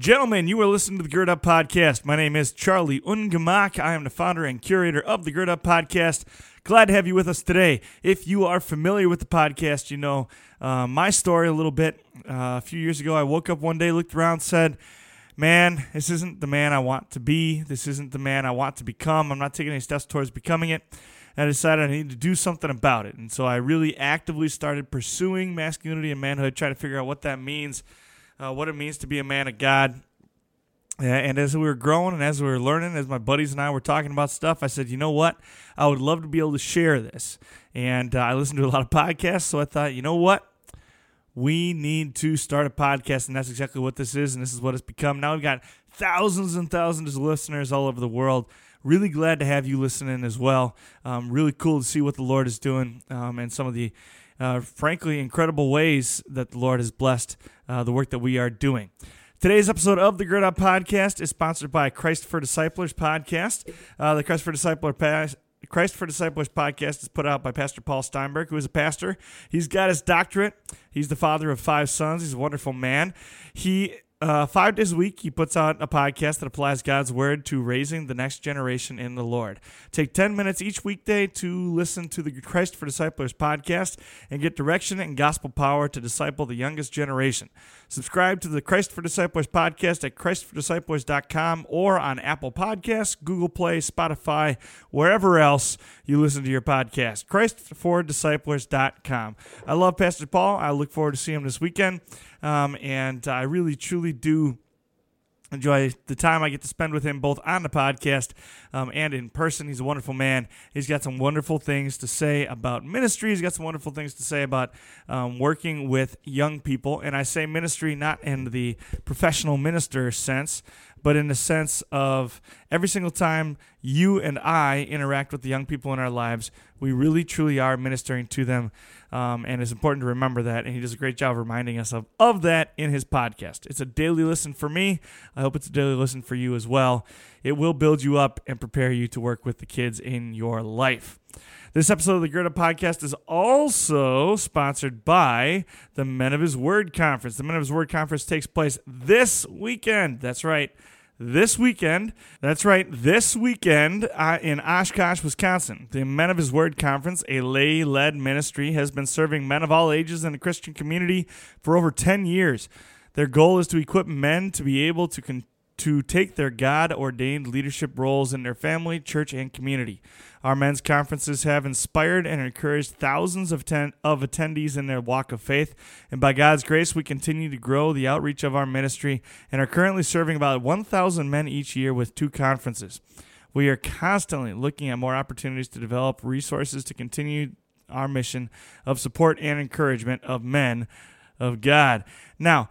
Gentlemen, you are listening to the Gird Up Podcast. My name is Charlie Ungemak. I am the founder and curator of the Gird Up Podcast. Glad to have you with us today. If you are familiar with the podcast, you know uh, my story a little bit. Uh, a few years ago, I woke up one day, looked around, said, Man, this isn't the man I want to be. This isn't the man I want to become. I'm not taking any steps towards becoming it. And I decided I needed to do something about it. And so I really actively started pursuing masculinity and manhood, trying to figure out what that means, uh, what it means to be a man of God. And as we were growing and as we were learning, as my buddies and I were talking about stuff, I said, you know what? I would love to be able to share this. And uh, I listened to a lot of podcasts, so I thought, you know what? We need to start a podcast, and that's exactly what this is, and this is what it's become. Now we've got thousands and thousands of listeners all over the world. Really glad to have you listening as well. Um, really cool to see what the Lord is doing um, and some of the, uh, frankly, incredible ways that the Lord has blessed uh, the work that we are doing. Today's episode of the Gird Up Podcast is sponsored by Christ for Disciples Podcast. Uh, the Christ for Disciples pa- Christ for Disciplers podcast is put out by Pastor Paul Steinberg, who is a pastor. He's got his doctorate. He's the father of five sons. He's a wonderful man. He uh, five days a week, he puts out a podcast that applies God's word to raising the next generation in the Lord. Take 10 minutes each weekday to listen to the Christ for Disciplers podcast and get direction and gospel power to disciple the youngest generation. Subscribe to the Christ for Disciplers podcast at christfordisciplers.com or on Apple Podcasts, Google Play, Spotify, wherever else you listen to your podcast. christfordisciplers.com. I love Pastor Paul. I look forward to seeing him this weekend. Um, and I really, truly do enjoy the time I get to spend with him both on the podcast um, and in person. He's a wonderful man. He's got some wonderful things to say about ministry. He's got some wonderful things to say about um, working with young people. And I say ministry not in the professional minister sense, but in the sense of every single time you and I interact with the young people in our lives, we really truly are ministering to them. Um, and it's important to remember that. And he does a great job reminding us of, of that in his podcast. It's a daily listen for me. I hope it's a daily listen for you as well. It will build you up and prepare you to work with the kids in your life. This episode of the Gird Up Podcast is also sponsored by the Men of His Word Conference. The Men of His Word Conference takes place this weekend. That's right this weekend. That's right, this weekend uh, in Oshkosh, Wisconsin. The Men of His Word Conference, a lay led ministry, has been serving men of all ages in the Christian community for over 10 years. Their goal is to equip men to be able to con- to take their God ordained leadership roles in their family, church, and community. Our men's conferences have inspired and encouraged thousands of, ten- of attendees in their walk of faith. And by God's grace, we continue to grow the outreach of our ministry and are currently serving about 1,000 men each year with two conferences. We are constantly looking at more opportunities to develop resources to continue our mission of support and encouragement of men of God. Now,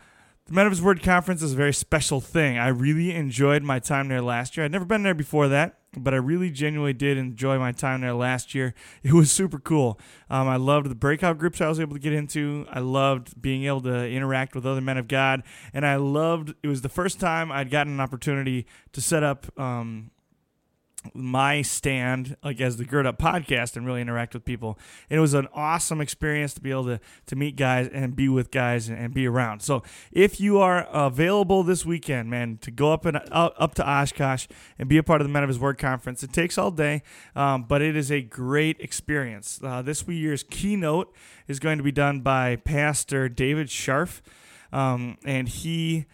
the Men of His Word Conference is a very special thing. I really enjoyed my time there last year. I'd never been there before that, but I really genuinely did enjoy my time there last year. It was super cool. Um, I loved the breakout groups I was able to get into. I loved being able to interact with other men of God, and I loved. It was the first time I'd gotten an opportunity to set up. Um, my stand like as the gird up podcast and really interact with people. It was an awesome experience to be able to to meet guys and be with guys and, and be around. So if you are available this weekend man to go up and up to oshkosh and be a part of the men of his word conference it takes all day um, but it is a great experience. Uh, this year's keynote is going to be done by pastor david scharf um, and he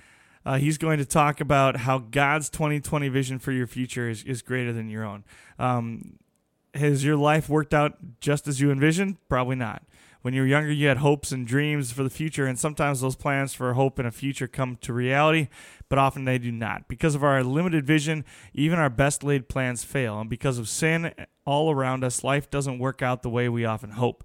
uh, he's going to talk about how God's 2020 vision for your future is, is greater than your own. Um, has your life worked out just as you envisioned? Probably not. When you were younger, you had hopes and dreams for the future, and sometimes those plans for hope and a future come to reality, but often they do not. Because of our limited vision, even our best laid plans fail. And because of sin all around us, life doesn't work out the way we often hope.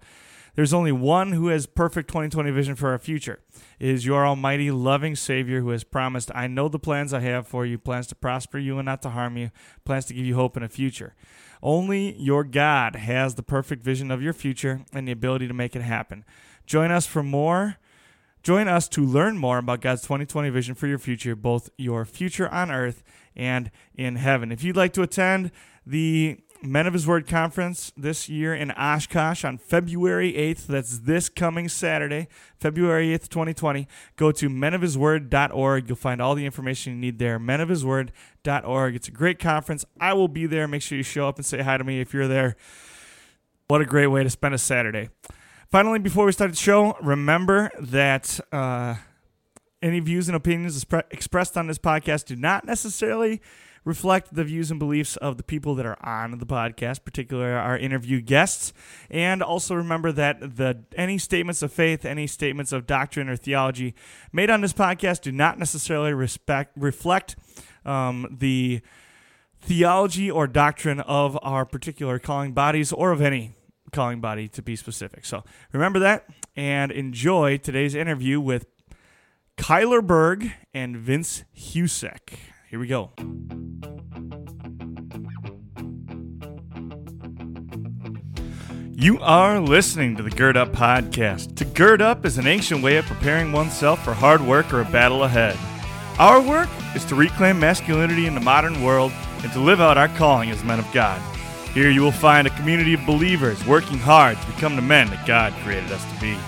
There's only one who has perfect 2020 vision for our future. It is your almighty, loving Savior who has promised, I know the plans I have for you, plans to prosper you and not to harm you, plans to give you hope and a future. Only your God has the perfect vision of your future and the ability to make it happen. Join us for more. Join us to learn more about God's 2020 vision for your future, both your future on earth and in heaven. If you'd like to attend the Men of His Word Conference this year in Oshkosh on February 8th. That's this coming Saturday, February 8th, 2020. Go to menofhisword.org. You'll find all the information you need there. menofhisword.org. It's a great conference. I will be there. Make sure you show up and say hi to me if you're there. What a great way to spend a Saturday. Finally, before we start the show, remember that uh, any views and opinions expressed on this podcast do not necessarily reflect the views and beliefs of the people that are on the podcast, particularly our interview guests. And also remember that the any statements of faith, any statements of doctrine or theology made on this podcast do not necessarily respect reflect um, the theology or doctrine of our particular calling bodies or of any calling body to be specific. So remember that and enjoy today's interview with Kyler Berg and Vince Husek. Here we go. You are listening to the Gird Up Podcast. To gird up is an ancient way of preparing oneself for hard work or a battle ahead. Our work is to reclaim masculinity in the modern world and to live out our calling as men of God. Here you will find a community of believers working hard to become the men that God created us to be.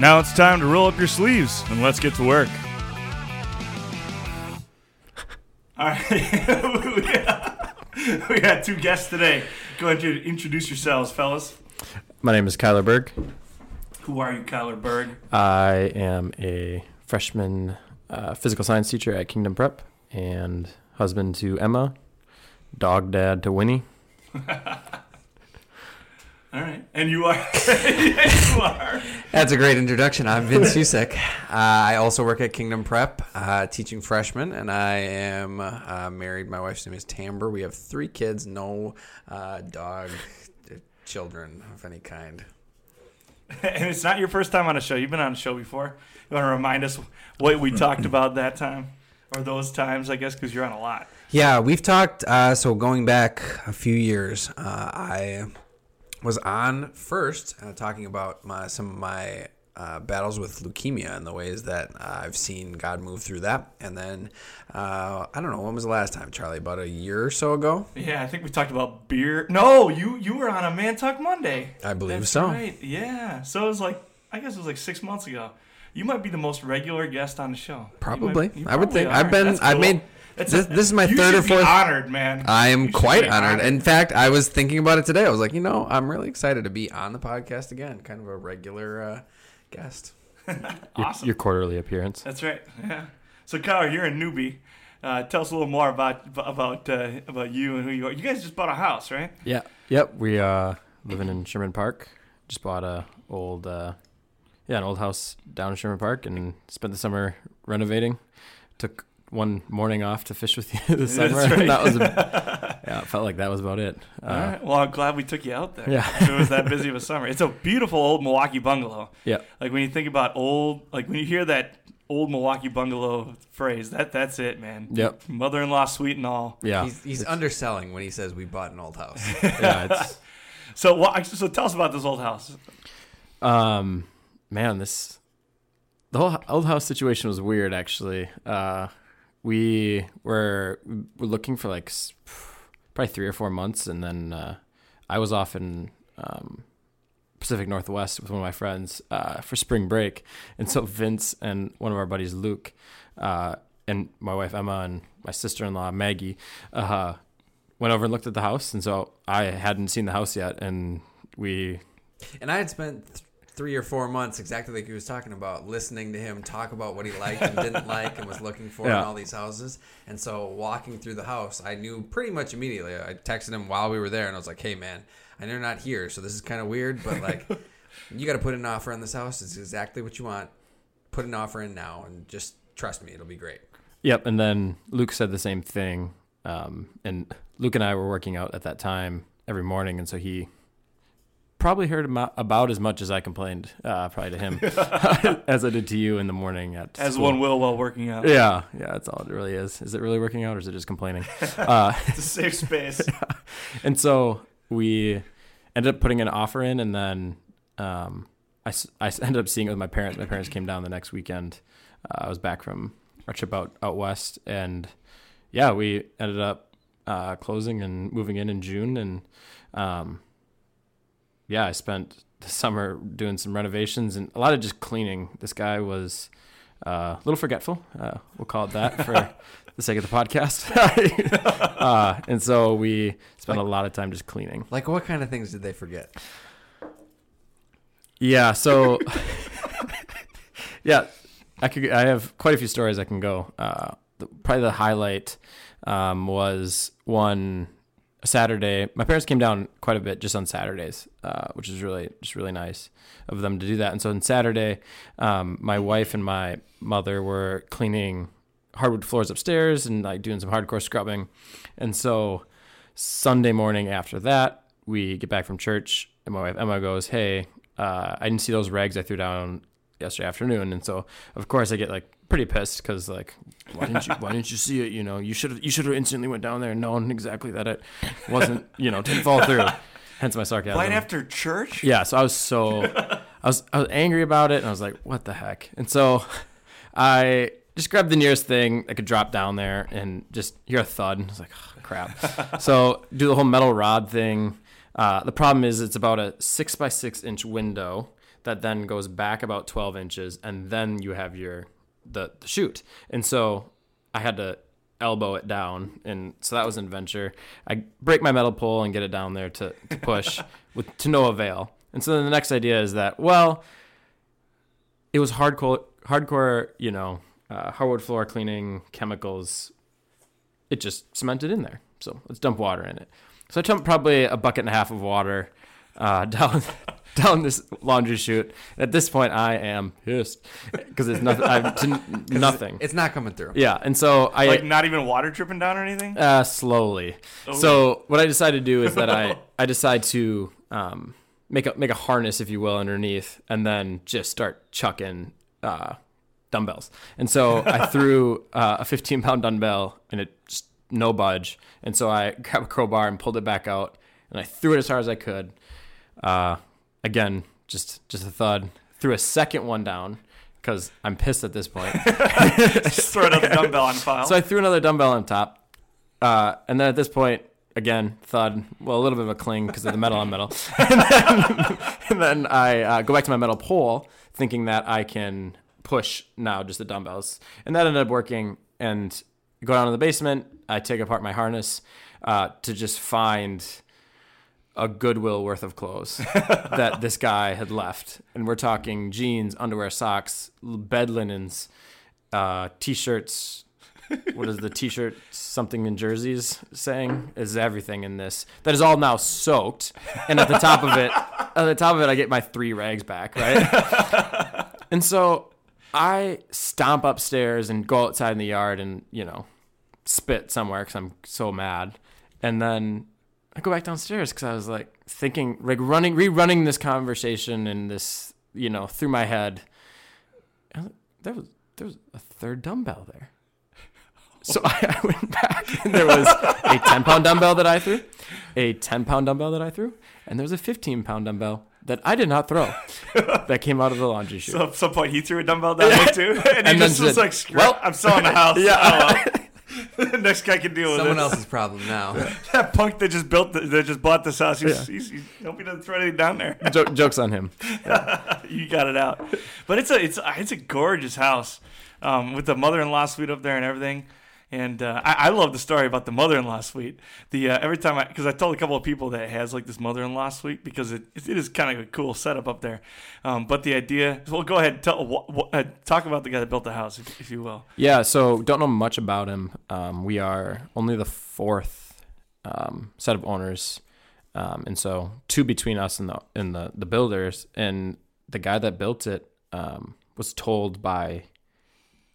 Now it's time to roll up your sleeves and let's get to work. All right. we got two guests today. Go ahead and introduce yourselves, fellas. My name is Kyler Berg. Who are you, Kyler Berg? I am a freshman uh, physical science teacher at Kingdom Prep and husband to Emma, dog dad to Winnie. All right, and you are. you are. That's a great introduction. I'm Vince Husek. Uh, I also work at Kingdom Prep, uh, teaching freshmen, and I am uh, married. My wife's name is Tamber. We have three kids, no uh, dog children of any kind. And it's not your first time on a show. You've been on a show before. You want to remind us what we talked about that time, or those times, I guess, because you're on a lot. Yeah, we've talked. Uh, so going back a few years, uh, I was on first, uh, talking about my, some of my uh, battles with leukemia and the ways that uh, I've seen God move through that. And then uh, I don't know when was the last time, Charlie? About a year or so ago. Yeah, I think we talked about beer. No, you you were on a Man Talk Monday. I believe That's so. Right. Yeah. So it was like I guess it was like six months ago. You might be the most regular guest on the show. Probably. Might, I would think. Are. I've been. Cool. I've made this, a, this, is my third or fourth. honored, man. I am quite honored. honored. In fact, I was thinking about it today. I was like, you know, I'm really excited to be on the podcast again, kind of a regular uh, guest. awesome. Your, your, quarterly appearance. That's right. Yeah. So, Kyle, you're a newbie. Uh, tell us a little more about about uh, about you and who you are. You guys just bought a house, right? Yeah. Yep. We uh living in Sherman Park. Just bought a old uh yeah an old house down in Sherman Park and spent the summer renovating. Took one morning off to fish with you this summer. Right. that was, a, yeah, it felt like that was about it. Uh, All right. Well, I'm glad we took you out there. Yeah, it was that busy of a summer. It's a beautiful old Milwaukee bungalow. Yeah, like when you think about old, like when you hear that old Milwaukee bungalow phrase, that that's it, man. Yep. Mother-in-law suite and all. Yeah, he's, he's underselling when he says we bought an old house. yeah. so, well, so tell us about this old house. Um, man, this the whole old house situation was weird, actually. Uh we were, were looking for like probably three or four months, and then uh, I was off in um, Pacific Northwest with one of my friends uh, for spring break, and so Vince and one of our buddies, Luke, uh, and my wife Emma and my sister in law Maggie, uh, went over and looked at the house, and so I hadn't seen the house yet, and we. And I had spent three or four months, exactly like he was talking about, listening to him talk about what he liked and didn't like and was looking for yeah. in all these houses. And so walking through the house, I knew pretty much immediately. I texted him while we were there and I was like, hey, man, I know you're not here, so this is kind of weird, but like, you got to put an offer on this house. It's exactly what you want. Put an offer in now and just trust me, it'll be great. Yep. And then Luke said the same thing. Um, and Luke and I were working out at that time every morning. And so he probably heard about as much as I complained, uh, probably to him, as I did to you in the morning at as school. one will while working out. Yeah, yeah, that's all it really is. Is it really working out, or is it just complaining? Uh, it's a safe space. yeah. And so we ended up putting an offer in, and then um, I, I ended up seeing it with my parents. My parents came down the next weekend. Uh, I was back from our trip out out west, and yeah, we ended up uh, closing and moving in in June, and um, yeah, I spent the summer doing some renovations and a lot of just cleaning. This guy was uh, a little forgetful. Uh, we'll call it that for the sake of the podcast. uh, and so we spent Like- a lot of time just cleaning. Like, what kind of things did they forget? Yeah. So, yeah, I could. I have quite a few stories I can go. Uh, the, probably the highlight um, was one Saturday. My parents came down quite a bit just on Saturdays, uh, which is really just really nice of them to do that. And so on Saturday, um, my wife and my mother were cleaning hardwood floors upstairs and like doing some hardcore scrubbing. And so Sunday morning after that, we get back from church, and my wife Emma goes, "Hey, uh, I didn't see those rags I threw down yesterday afternoon." And so, of course, I get like pretty pissed because like, why didn't you? Why didn't you see it? You know, you should have. You should have instantly went down there and known exactly that it wasn't. You know, didn't fall through. Hence my sarcasm. Right after church? Yeah, so I was so I was I was angry about it and I was like, what the heck? And so I just grabbed the nearest thing I could drop down there and just hear a thud and I was like, oh, crap. so do the whole metal rod thing. Uh, the problem is it's about a six by six inch window that then goes back about twelve inches and then you have your the, the chute. And so I had to elbow it down. And so that was an adventure. I break my metal pole and get it down there to, to push with to no avail. And so then the next idea is that well it was hardcore hardcore you know uh, hardwood floor cleaning chemicals. It just cemented in there. So let's dump water in it. So i dumped probably a bucket and a half of water uh, down down this laundry chute at this point i am pissed because it's nothing i've to nothing It's not coming through. yeah and so i Like not even water dripping down or anything? uh, slowly. Oh. So what I decided to do is that I I decide to um, make a make a harness, if you will, underneath, and then just start chucking uh, dumbbells. And so I threw uh, a 15 pound dumbbell, and it just no budge. And so I grabbed a crowbar and pulled it back out, and I threw it as hard as I could. Uh, again, just just a thud. Threw a second one down because I'm pissed at this point. Just throw another dumbbell on file. So I threw another dumbbell on top. Uh, and then at this point, again, thud. Well, a little bit of a cling because of the metal on metal. and then, and then I uh, go back to my metal pole, thinking that I can push now just the dumbbells. And that ended up working. And go down to the basement. I take apart my harness uh, to just find a Goodwill worth of clothes that this guy had left. And we're talking jeans, underwear, socks, bed linens, uh, t-shirts. What is the t-shirt something in jerseys saying? Is everything in this that is all now soaked, and at the top of it, at the top of it, I get my three rags back, right? and so I stomp upstairs and go outside in the yard and you know spit somewhere because I'm so mad, and then I go back downstairs because I was like thinking, like running, rerunning this conversation and this, you know, through my head. There was there was a third dumbbell there. So I, I went back and there was a ten pound dumbbell that I threw, a ten pound dumbbell that I threw, and there was a fifteen pound dumbbell that I did not throw that came out of the laundry chute. So at some point he threw a dumbbell down there too, and, he And then just was said, like, "Screw "Well, I'm selling the house." yeah. Oh, Well. Next guy can deal with it. Someone it. else's problem now. That punk that just built, the, that just bought this house. He's, Yeah. he's, he's, hope he doesn't throw anything down there. Jo- jokes on him. you got it out. But it's a it's it's a gorgeous house um, with the mother-in-law suite up there and everything. And uh, I, I love the story about the mother-in-law suite. The uh, every time I because I told a couple of people that it has like this mother-in-law suite because it it is kind of a cool setup up there. Um, but the idea, well, go ahead, tell wh- wh- uh, talk about the guy that built the house, if, if you will. Yeah, so don't know much about him. Um, we are only the fourth um, set of owners, um, and so two between us and the and the the builders. And the guy that built it um, was told by,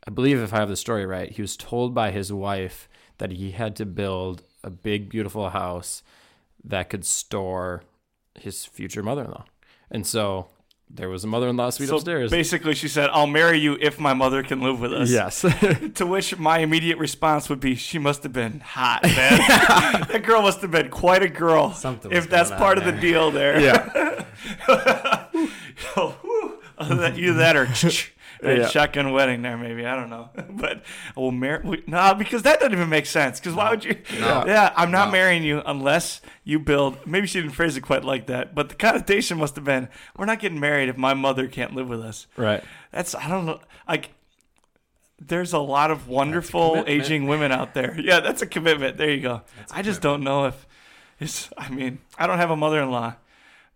I believe, if I have the story right, he was told by his wife that he had to build a big, beautiful house that could store his future mother-in-law. And so there was a mother-in-law suite so upstairs. basically, she said, "I'll marry you if my mother can live with us." Yes. To which my immediate response would be, "She must have been hot, man. that girl must have been quite a girl. Something if that's part on of the deal there. yeah. Oh, whew. Either that or Right? Yeah. Shotgun wedding there, maybe. I don't know. but we'll marry. No, because that doesn't even make sense. Because why would you? No. Yeah, I'm not No. marrying you unless you build. Maybe she didn't phrase it quite like that, but the connotation must have been we're not getting married if my mother can't live with us. Right. That's, I don't know. Like, there's a lot of wonderful aging women out there. Yeah, that's a commitment. There you go. I just don't know if it's, I mean, I don't have a mother in law,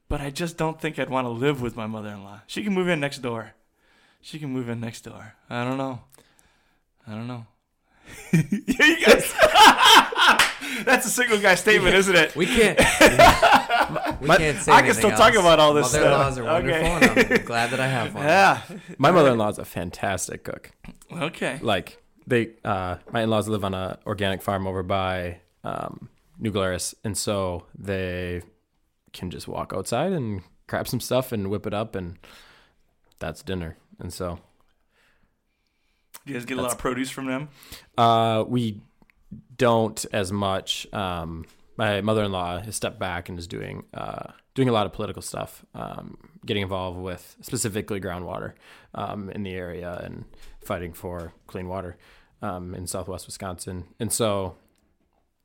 but I just don't think I'd want to live with my mother in law. She can move in next door. She can move in next door. I don't know. I don't know. yeah, you guys. That's a single guy statement, isn't it? We can't. we can't say anything. I can anything still talk about all this Mother-in-laws stuff. are wonderful, Okay. and I'm glad that I have one. Yeah. My mother-in-law is a fantastic cook. Okay. Like they, uh, my in-laws live on a organic farm over by um, New Glarus, and so they can just walk outside and grab some stuff and whip it up, and that's dinner. And so Do you guys get a lot of produce from them? Uh, we don't as much. Um, my mother-in-law has stepped back and is doing uh, doing a lot of political stuff, um, getting involved with specifically groundwater um, in the area and fighting for clean water um, in Southwest Wisconsin. And so,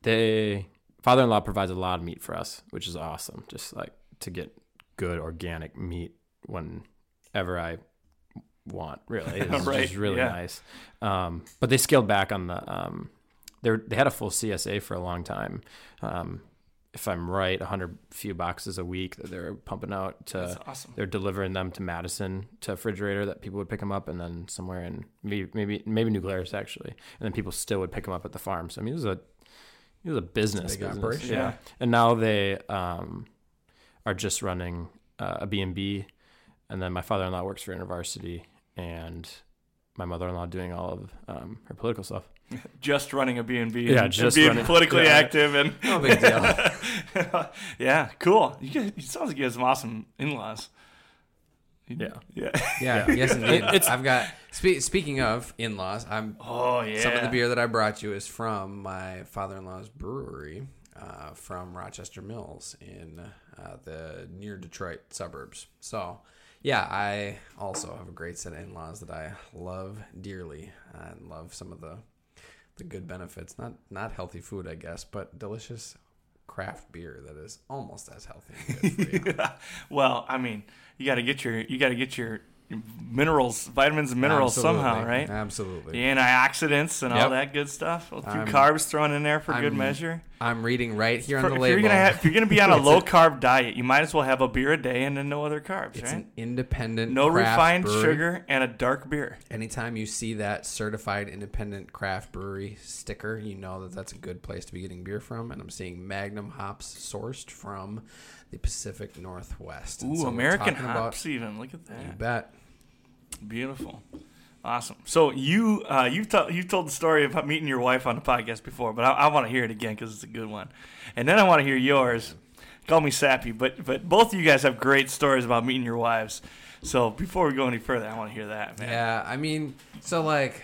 they father-in-law provides a lot of meat for us, which is awesome. Just like to get good organic meat whenever I want. Really, it's Right, just really yeah. nice. Um, but they scaled back on the. Um, they they had a full CSA for a long time. Um, if I'm right, 100 few boxes a week that they're pumping out to. Awesome. They're delivering them to Madison to a refrigerator that people would pick them up, and then somewhere in maybe maybe maybe New Glarus actually, and then people still would pick them up at the farm. So I mean, it was a it was a business. big business. operation. Yeah. and now they um, are just running uh, a B and B, and then my father-in-law works for InterVarsity, and my mother-in-law doing all of um, her political stuff. Just running a B&B. Yeah, and just being running- politically yeah. active and No big deal. yeah, cool. You guys, it sounds like you have some awesome in-laws. Yeah. Yeah. Yeah, yes, indeed. It's- I've got. Spe- speaking of in-laws, I'm. Oh yeah. Some of the beer that I brought you is from my father-in-law's brewery, uh, from Rochester Mills in uh, the near Detroit suburbs. So, yeah, I also have a great set of in-laws that I love dearly and love some of the the good benefits. Not not healthy food, I guess, but delicious craft beer that is almost as healthy you. well, I mean, you got to get your you got to get your minerals, vitamins and minerals somehow, right? Absolutely. The antioxidants and all that good stuff. A few carbs thrown in there for good I'm measure. I'm reading right here For- on the if label. you're gonna have, if you're gonna be on a low carb diet, you might as well have a beer a day and then no other carbs, it's right? an independent no refined brewery. sugar and a dark beer. Anytime you see that certified independent craft brewery sticker, you know that that's a good place to be getting beer from. And I'm seeing Magnum hops sourced from the Pacific Northwest. And Ooh, so American hops even. Look at that. you bet. Beautiful, awesome. So you uh, you've told you've told the story about meeting your wife on the podcast before, but I, I want to hear it again because it's a good one. And then I want to hear yours. Call me sappy, but but both of you guys have great stories about meeting your wives. So before we go any further, I want to hear that, man. Yeah, I mean, so like,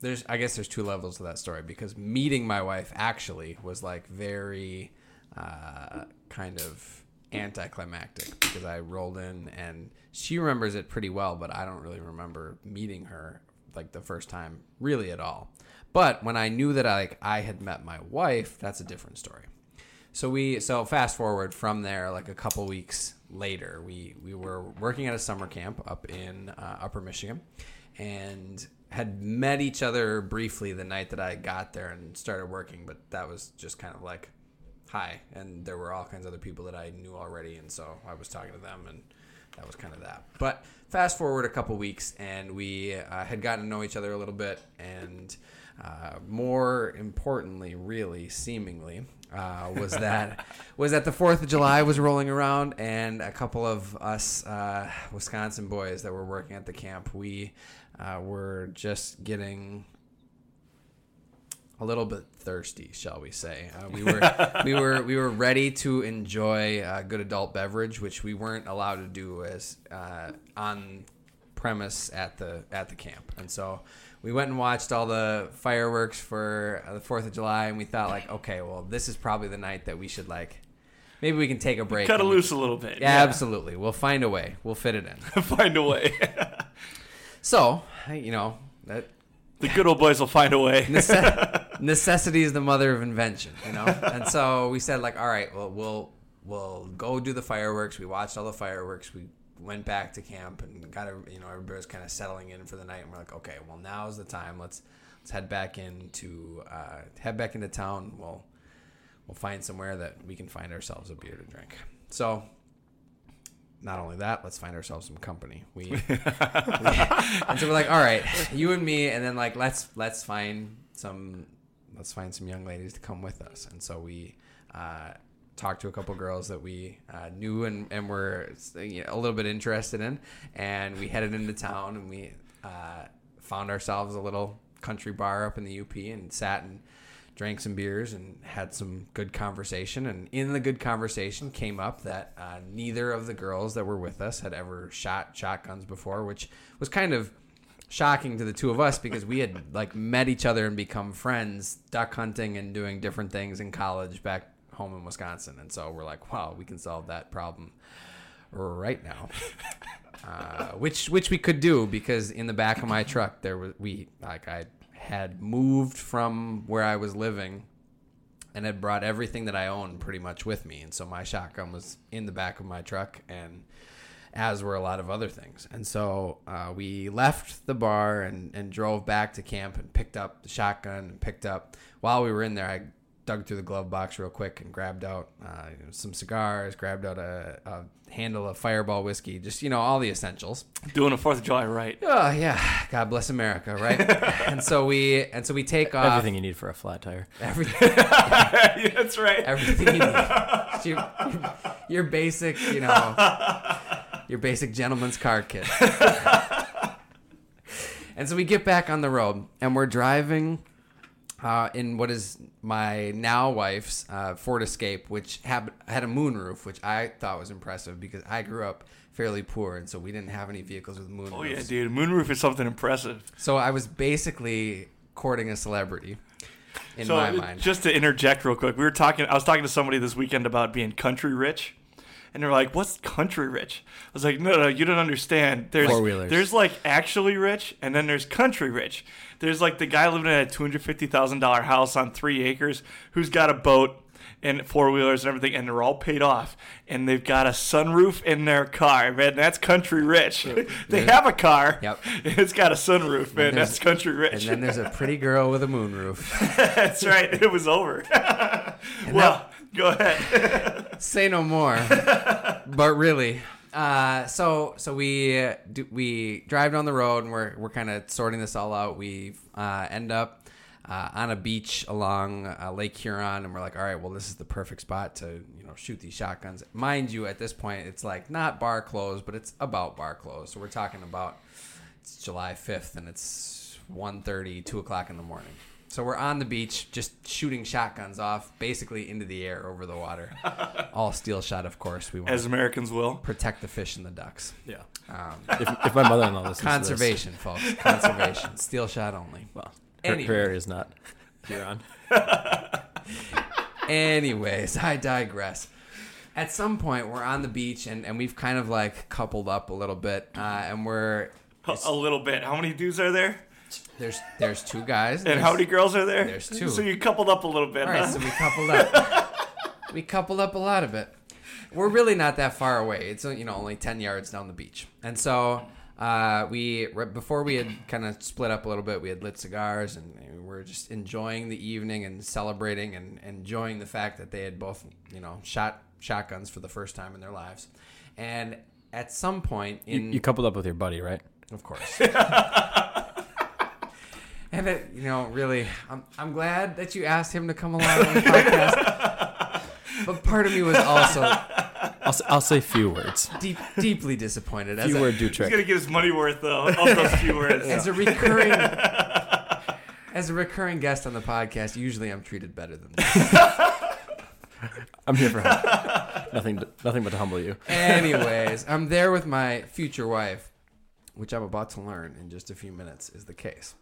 there's I guess there's two levels to that story because meeting my wife actually was like very uh, kind of anticlimactic because I rolled in and she remembers it pretty well, but I don't really remember meeting her like the first time really at all. But when I knew that I, like I had met my wife, that's a different story. So we so fast forward from there, like a couple weeks later, we we were working at a summer camp up in uh, Upper Michigan, and had met each other briefly the night that I got there and started working. But that was just kind of like hi, and there were all kinds of other people that I knew already, and so I was talking to them, and that was kind of that. But fast forward a couple weeks, and we uh, had gotten to know each other a little bit, and uh, more importantly, really seemingly, uh, was that was that the Fourth of July was rolling around, and a couple of us uh, Wisconsin boys that were working at the camp, we uh, were just getting a little bit thirsty, shall we say? Uh, we were we were we were ready to enjoy a good adult beverage, which we weren't allowed to do as uh, on premise at the at the camp, and so we went and watched all the fireworks for uh, the Fourth of July, and we thought like, okay, well, this is probably the night that we should like. Maybe we can take a break. Cut it loose a little bit. Yeah, absolutely. We'll find a way. We'll fit it in. Find a way. So, you know, that The good old boys will find a way. Nece- necessity is the mother of invention, you know. And so we said like, all right, well, we'll we'll go do the fireworks. We watched all the fireworks. We went back to camp and got a, you know everybody was kind of settling in for the night. And we're like, okay, well now's the time. Let's let's head back into uh, head back into town. We'll we'll find somewhere that we can find ourselves a beer to drink. So. Not only that, let's find ourselves some company. We, and so we're like, all right, you and me, and then like let's let's find some let's find some young ladies to come with us. And so we uh, talked to a couple girls that we uh, knew and, and were you know, a little bit interested in, and we headed into town and we uh, found ourselves a little country bar up in the UP and sat and drank some beers and had some good conversation. And in the good conversation came up that uh, neither of the girls that were with us had ever shot shotguns before, which was kind of shocking to the two of us because we had like met each other and become friends duck hunting and doing different things in college back home in Wisconsin. And so we're like, wow, we can solve that problem right now. Uh, which which we could do because in the back of my truck there was we like I had moved from where I was living and had brought everything that I owned pretty much with me. And so my shotgun was in the back of my truck, and as were a lot of other things. And so uh, we left the bar and, and drove back to camp and picked up the shotgun and picked up, while we were in there, I dug through the glove box real quick and grabbed out uh, some cigars, grabbed out a, a handle of Fireball whiskey, just, you know, all the essentials. Doing a Fourth of July right. Oh yeah, God bless America, right? and so we and so we take off Everything you need for a flat tire. everything, Yeah, That's right. everything you need. Your, your, your basic, you know, your basic gentleman's car kit. and so we get back on the road, and we're driving uh, in what is my now wife's uh, Ford Escape, which had had a moonroof, which I thought was impressive because I grew up fairly poor, and so we didn't have any vehicles with moonroofs. Oh yeah, dude. Moonroof is something impressive. So I was basically courting a celebrity in so my mind. just to interject real quick, we were talking. I was talking to somebody this weekend about being country rich, and they're like, "What's country rich?" I was like, "No, no, you don't understand. There's there's like actually rich, and then there's country rich. There's like the guy living in a two hundred fifty thousand dollar house on three acres who's got a boat." And four wheelers and everything, and they're all paid off, and they've got a sunroof in their car, man. That's country rich. they have a car, Yep. it's got a sunroof, man. That's country rich. and then there's a pretty girl with a moonroof. That's right. It was over. well, go ahead. Say no more. but really, uh, so so we uh, do, we drive down the road and we're we're kind of sorting this all out. We uh, end up. Uh, on a beach along uh, Lake Huron, and we're like, all right, well, this is the perfect spot to you know shoot these shotguns. Mind you, at this point, it's like not bar closed, but it's about bar closed. So we're talking about it's July 5th, and it's 1.30, 2 o'clock in the morning. So we're on the beach, just shooting shotguns off, basically into the air over the water. All steel shot, of course. We want As to Americans will. protect the fish and the ducks. Yeah. Um, If, if my mother-in-law listens to this, conservation, folks. Conservation. Steel shot only. well, her, Anyway. her area is not Huron. Anyways, I digress. At some point, we're on the beach and, and we've kind of like coupled up a little bit, uh, and we're A, a little bit. How many dudes are there? There's there's two guys And there's- how many girls are there? there's two. So you coupled up a little bit, All right, huh? so we coupled up. we coupled up a lot of it. We're really not that far away. It's you know only ten yards down the beach, and so uh, we right before we had kind of split up a little bit. We had lit cigars, and we were just enjoying the evening and celebrating and enjoying the fact that they had both you know shot shotguns for the first time in their lives. And at some point You, in you coupled up with your buddy, right? of course. and it, you know, really, I'm, I'm glad that you asked him to come along on the podcast. but part of me was also I'll, s- I'll say few words. deep, deeply disappointed as Few a, word do He's gonna get his money worth though of those few words. as a recurring as a recurring guest on the podcast. Usually, I'm treated better than that. I'm here for help. nothing, to, nothing but to humble you. Anyways, I'm there with my future wife, which I'm about to learn in just a few minutes is the case.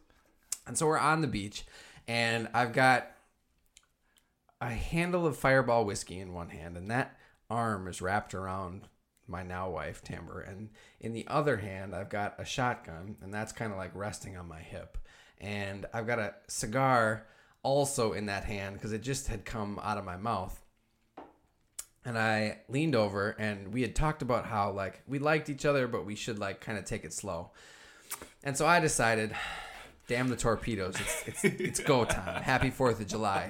And so we're on the beach, and I've got a handle of Fireball whiskey in one hand, and that arm is wrapped around my now wife Timber, and in the other hand I've got a shotgun, and that's kind of like resting on my hip, and I've got a cigar also in that hand because it just had come out of my mouth. And I leaned over, and we had talked about how like we liked each other, but we should like kind of take it slow. And so I decided, damn the torpedoes, it's it's, it's go time. Happy Fourth of July,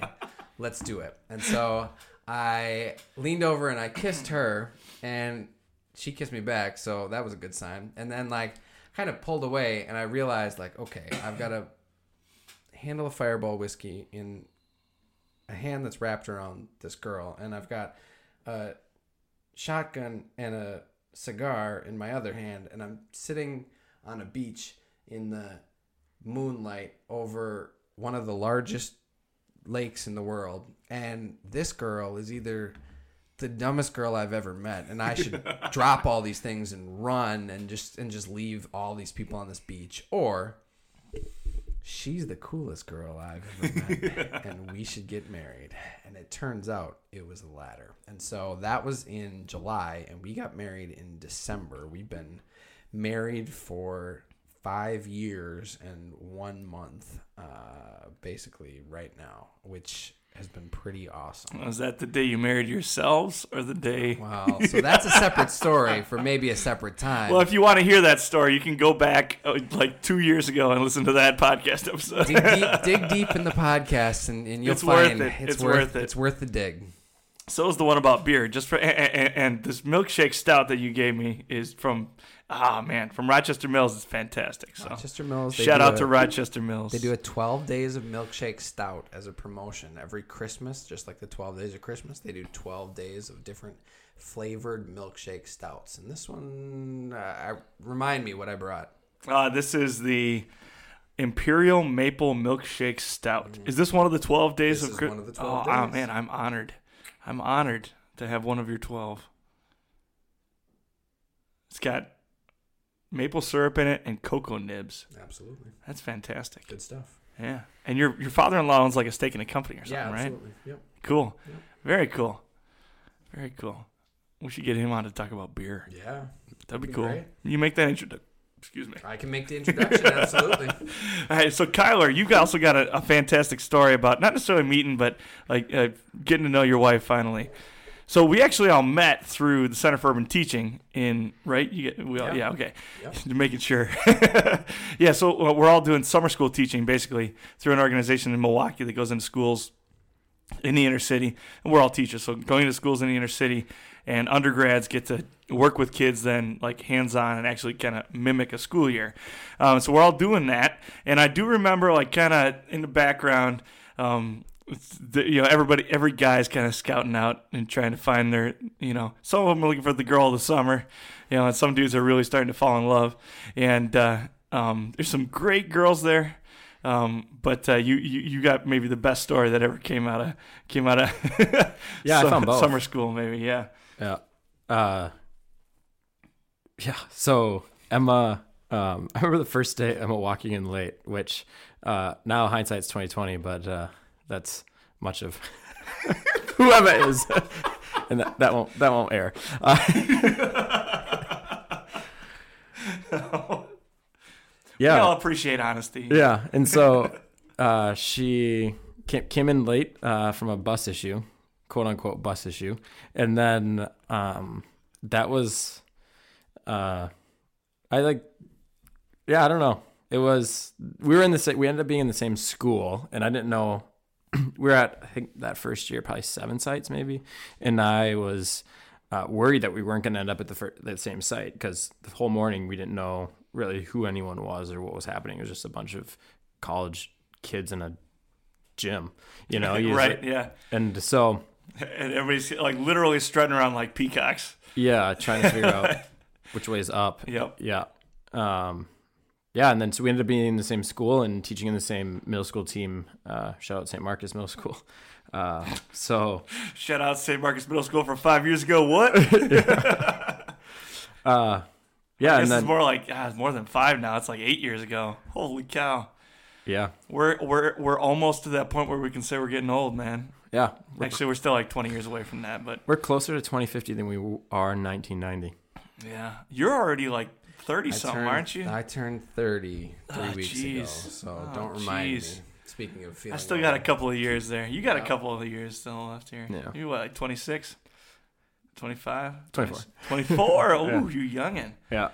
let's do it. And so I leaned over and I kissed her, and she kissed me back, so that was a good sign. And then like kind of pulled away, and I realized like, okay, I've got to handle a Fireball whiskey in a hand that's wrapped around this girl, and I've got a shotgun and a cigar in my other hand, and I'm sitting on a beach in the moonlight over one of the largest lakes in the world. And this girl is either the dumbest girl I've ever met, and I should drop all these things and run and just and just leave all these people on this beach, or she's the coolest girl I've ever met, and we should get married. And it turns out it was the latter. And so that was in July, and we got married in December. We've been married for five years and one month, uh, basically, right now, which has been pretty awesome. Was that the day you married yourselves or the day? Wow. So that's a separate story for maybe a separate time. Well, if you want to hear that story, you can go back uh, like two years ago and listen to that podcast episode. dig, deep, dig deep in the podcast, and, and you'll It's worth find it. It's, It's worth, worth it. It's worth the dig. So is the one about beer. Just for and, and, and this milkshake stout that you gave me is from ah man from Rochester Mills. It's fantastic. So Rochester Mills. shout out a- to Rochester Mills. They do a 12 days of milkshake stout as a promotion every Christmas, just like the 12 days of Christmas. They do 12 days of different flavored milkshake stouts. And this one, uh, remind me what I brought. Uh, this is the Imperial Maple Milkshake Stout. Is this one of the twelve days This of Christmas? One of the 12 oh, oh, days. man, I'm honored. I'm honored to have one of your twelve. It's got maple syrup in it and cocoa nibs. Absolutely. That's fantastic. Good stuff. Yeah, and your your father-in-law owns like a stake in a company or something, Yeah, right? absolutely. Yep. Cool. Yep. Very cool. Very cool. We should get him on to talk about beer. Yeah. That'd be Be cool. great. You make that introduction. Excuse me. I can make the introduction. absolutely. All right, so Kyler, you also got a, a fantastic story about not necessarily meeting, but like uh, getting to know your wife finally. So we actually all met through the Center for Urban Teaching in right. You get, we all, Yeah. yeah. okay. Yep. Making sure. yeah, so uh, we're all doing summer school teaching basically through an organization in Milwaukee that goes into schools in the inner city, and we're all teachers. So going to schools in the inner city, and undergrads get to work with kids then like hands on and actually kind of mimic a school year. Um, so we're all doing that, and I do remember like kind of in the background. Um, the, you know, everybody, every guy's kind of scouting out and trying to find their, you know, some of them are looking for the girl of the summer, you know, and some dudes are really starting to fall in love. And uh, um, there's some great girls there. Um, but uh, you, you you got maybe the best story that ever came out of came out of Yeah, I found both. summer school maybe yeah Yeah. Uh, yeah. So Emma, um, I remember the first day Emma walking in late, which uh, now hindsight's twenty twenty, but uh, that's much of who Emma is, and that, that won't that won't air. Uh, yeah. we all appreciate honesty Yeah, and so uh, she came, came in late uh, from a bus issue, quote unquote bus issue, and then um, that was, uh, I like, yeah, I don't know. It was we were in the same. we ended up being in the same school, and I didn't know we were at I think that first year probably seven sites maybe, and I was. Uh, worried that we weren't going to end up at the fir- the same site because the whole morning we didn't know really who anyone was or what was happening. It was just a bunch of college kids in a gym, you know. you just- right yeah And so, and everybody's like literally strutting around like peacocks yeah, trying to figure out which way is up. yep Yeah. Um, yeah, and then so we ended up being in the same school and teaching in the same middle school team. Uh, shout out St. Marcus Middle School. Uh, so, shout out St. Marcus Middle School from five years ago what uh, yeah, this is more like ah, it's more than five now it's like eight years ago holy cow yeah, we're we're we're almost to that point where we can say we're getting old man yeah, we're, actually we're still like 20 years away from that but we're closer to 2050 than we are in 1990. Yeah, you're already like thirty I something, turned- aren't you? I turned 30 ah, three Oh, weeks jeez. ago, so Oh, don't remind jeez. me. Speaking of feeling, I still got a couple of years there. You got a couple of years still left here. Yeah. You what, like 26? 25? 24. 24? Oh, Yeah. you youngin'. Yeah.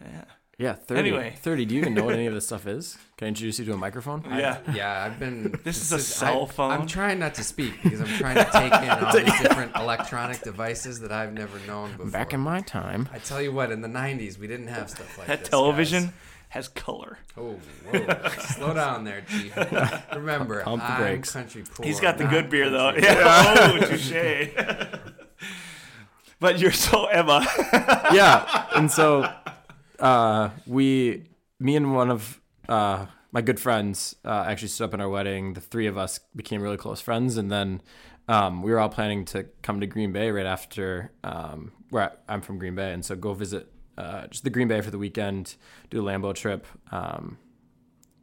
Yeah. Yeah, 30. Anyway. 30. Do you even know what any of this stuff is? Can I introduce you to a microphone? I- Yeah. yeah, I've been. This is a I- cell phone. I'm trying not to speak because I'm trying to take in all these different electronic devices that I've never known before. Back in my time. I tell you what, in the '90s we didn't have stuff like That this. television guys. has color. Oh, whoa! Slow down there, Chief. Remember, Pump the I'm brakes. country poor. He's got the good beer though. country Yeah. oh, touche. but you're so Emma. yeah. And so uh, we, me and one of uh, my good friends uh, actually stood up in our wedding. The three of us became really close friends. And then um, we were all planning to come to Green Bay right after, um, where I, I'm from Green Bay. And so go visit uh, just the Green Bay for the weekend, do a Lambeau trip. Um,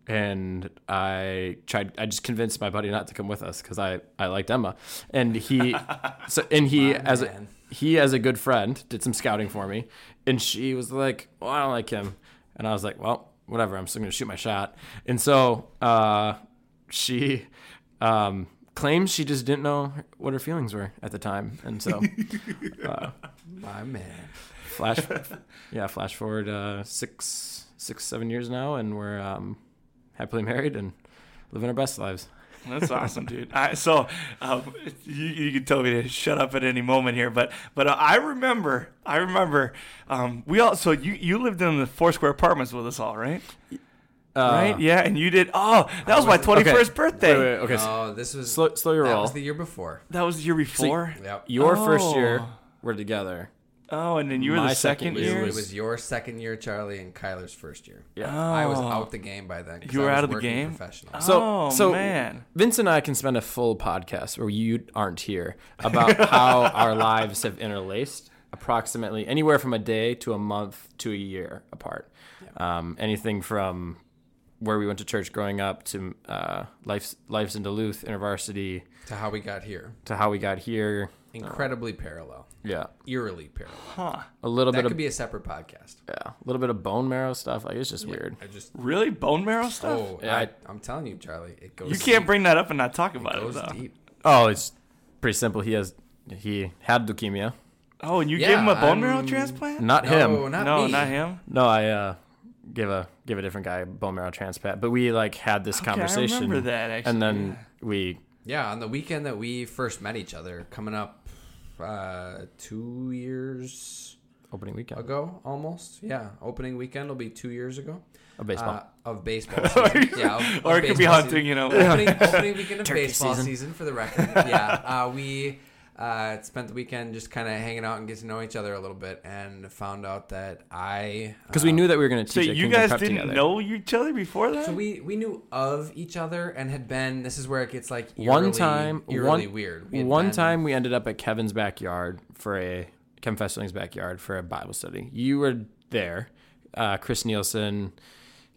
and I tried. I just convinced my buddy not to come with us because I I liked Emma, and he, so and he as a. he as a good friend did some scouting for me, and she was like, "Well, I don't like him," and I was like, "Well, whatever. I'm still gonna shoot my shot." And so uh, she um, claims she just didn't know what her feelings were at the time, and so uh, My man. flash, yeah, flash forward uh, six six seven years now, and we're um, happily married and living our best lives. That's awesome, dude. I, so um, you, you can tell me to shut up at any moment here, but but uh, I remember, I remember, um, we all. So you you lived in the four square apartments with us all, right? Uh, right? Yeah, and you did. Oh, that was my was it? twenty first Okay. birthday. Wait, wait, okay. Oh, this was slow, slow your that roll. was the year before. That was the year before. Yep. Your first year, Oh. we're together. Oh, and then you were My the second, second year. it was your second year, Charlie, and Kyler's first year. Yeah. I was Oh. out the game by then. 'cause You were I was out of the working game? Professional. So, oh so man, Vince and I can spend a full podcast where you aren't here about how our lives have interlaced approximately anywhere from a day to a month to a year apart. Um, anything from where we went to church growing up to uh, life's, life's in Duluth, InterVarsity, to how we got here. to how we got here. Incredibly parallel. Yeah. Eerily parallel. huh? A little bit. That bit could of be a separate podcast. yeah, a little bit of bone marrow stuff. Like it's just weird. I just Really, bone marrow stuff? oh, Yeah, I, I- I'm telling you, Charlie, it goes. you can't deep. bring that up and not talk about it, goes though. deep. Oh, it's pretty simple. He has he had leukemia. Oh, and you Yeah, gave him a bone I'm- marrow transplant? Not No, him. not no, me. not him. No, I uh, give a give a different guy a bone marrow transplant. But we like had this Okay, conversation, I remember that actually. and then we Yeah, on the weekend that we first met each other, coming up uh, two years opening weekend ago, almost. Yeah, opening weekend will be two years ago. of baseball. Uh, of baseball season. yeah, of, or of it could be hunting, season. you know. Opening, opening weekend of Turkey baseball season. season. for the record. Yeah, uh, we uh, spent the weekend just kind of hanging out and getting to know each other a little bit, and found out that I Because we uh, knew that we were going to teach. at you guys Prep didn't together. know each other before that? So we we knew of each other and had been. This is where it gets like eerily, one time, eerily one weird. We One been- time we ended up at Kevin's backyard for a Kevin Festling's backyard for a Bible study. You were there, uh, Chris Nielsen,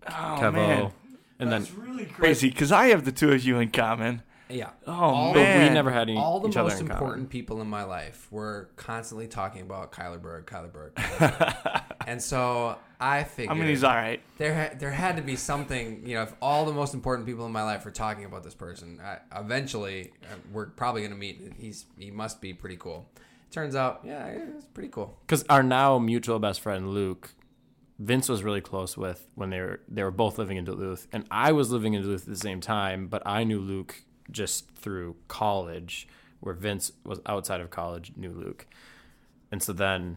oh Kevo, man, and then really crazy because I have the two of you in common. Yeah. Oh All but man, we never had any, all the most important people in my life were constantly talking about Kyler Berg, Kyler Berg. Kyler Berg. and so I figured I mean, he's all right. there ha- there had to be something, you know, if all the most important people in my life were talking about this person, I, eventually uh, we're probably going to meet. He's he must be pretty cool. Turns out, yeah, it's pretty cool. because our now mutual best friend Luke, Vince was really close with when they were they were both living in Duluth, and I was living in Duluth at the same time. But I knew Luke just through college, where Vince was outside of college knew Luke, and so then,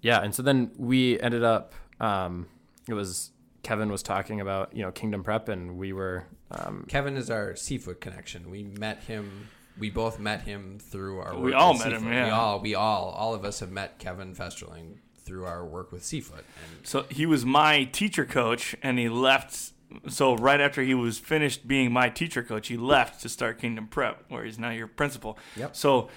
yeah, and so then we ended up. Um, it was Kevin was talking about you know Kingdom Prep, and we were um, Kevin is our Seafoot connection. We met him. We both met him through our. We all with met him, Seafoot. yeah. We all, we all, all of us have met Kevin Festerling through our work with Seafoot. And So he was my teacher coach, and he left. So right after he was finished being my teacher coach, he left to start Kingdom Prep, where he's now your principal. Yep. So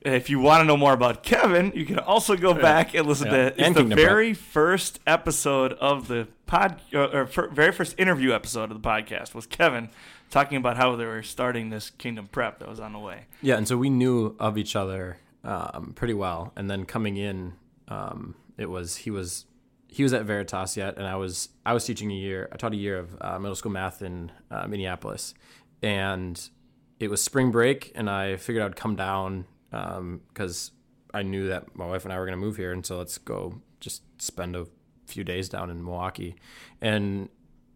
if you want to know more about Kevin, you can also go back and listen Yeah. to it's And the Kingdom Prep. very first episode of the pod, or, or fir- very first interview episode of the podcast was Kevin talking about how they were starting this Kingdom Prep that was on the way. Yeah, and so we knew of each other um, pretty well, and then coming in um, it was he was he was at Veritas yet, and I was I was teaching a year. I taught a year of uh, middle school math in uh, Minneapolis, and it was spring break, and I figured I'd come down because I knew that my wife and I were going to move here, and so let's go just spend a few days down in Milwaukee, and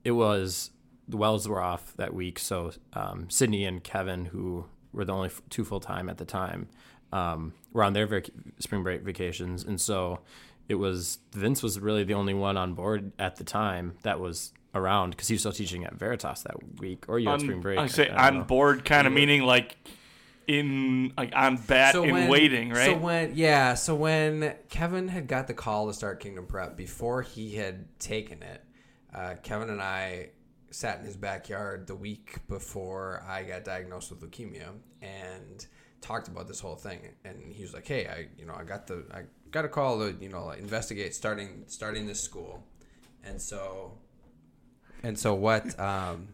it was the wells were off that week, so um, Sydney and Kevin, who were the only two full time at the time, um, were on their vac- spring break vacations, and so it was Vince was really the only one on board at the time that was around because he was still teaching at Veritas that week, or you had On- spring break. I say I on know. board, kind of meaning like in like on bat in when- waiting, right? So when yeah, so when Kevin had got the call to start Kingdom Prep before he had taken it, uh, Kevin and I sat in his backyard the week before I got diagnosed with leukemia and talked about this whole thing. And he was like, "Hey, I you know I got the I got a call to you know investigate starting starting this school," and so and so what um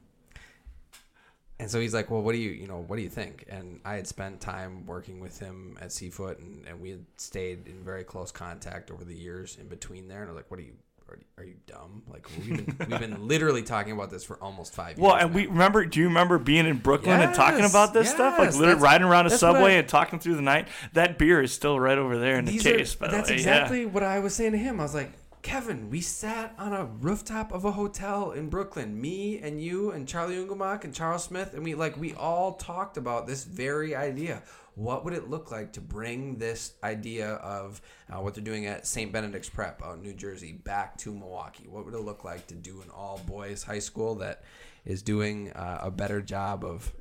and so he's like, well, what do you, you know, what do you think? And I had spent time working with him at Seafoot, and, and we had stayed in very close contact over the years in between there. And I was like, what do you, are, are you dumb? Like we've been, we've been literally talking about this for almost five years. well, and now. we remember. Do you remember being in Brooklyn and talking Yes, about this stuff, like yes, literally that's- riding around a that's what subway I- and talking through the night? That beer is still right over there in the These are- case. by the that's way. exactly what I was saying to him. I was like, Kevin, we sat on a rooftop of a hotel in Brooklyn, me and you and Charlie Ungelmach and Charles Smith, and we like we all talked about this very idea. What would it look like to bring this idea of uh, what they're doing at St. Benedict's Prep out in New Jersey back to Milwaukee? What would it look like to do an all boys high school that is doing uh, a better job of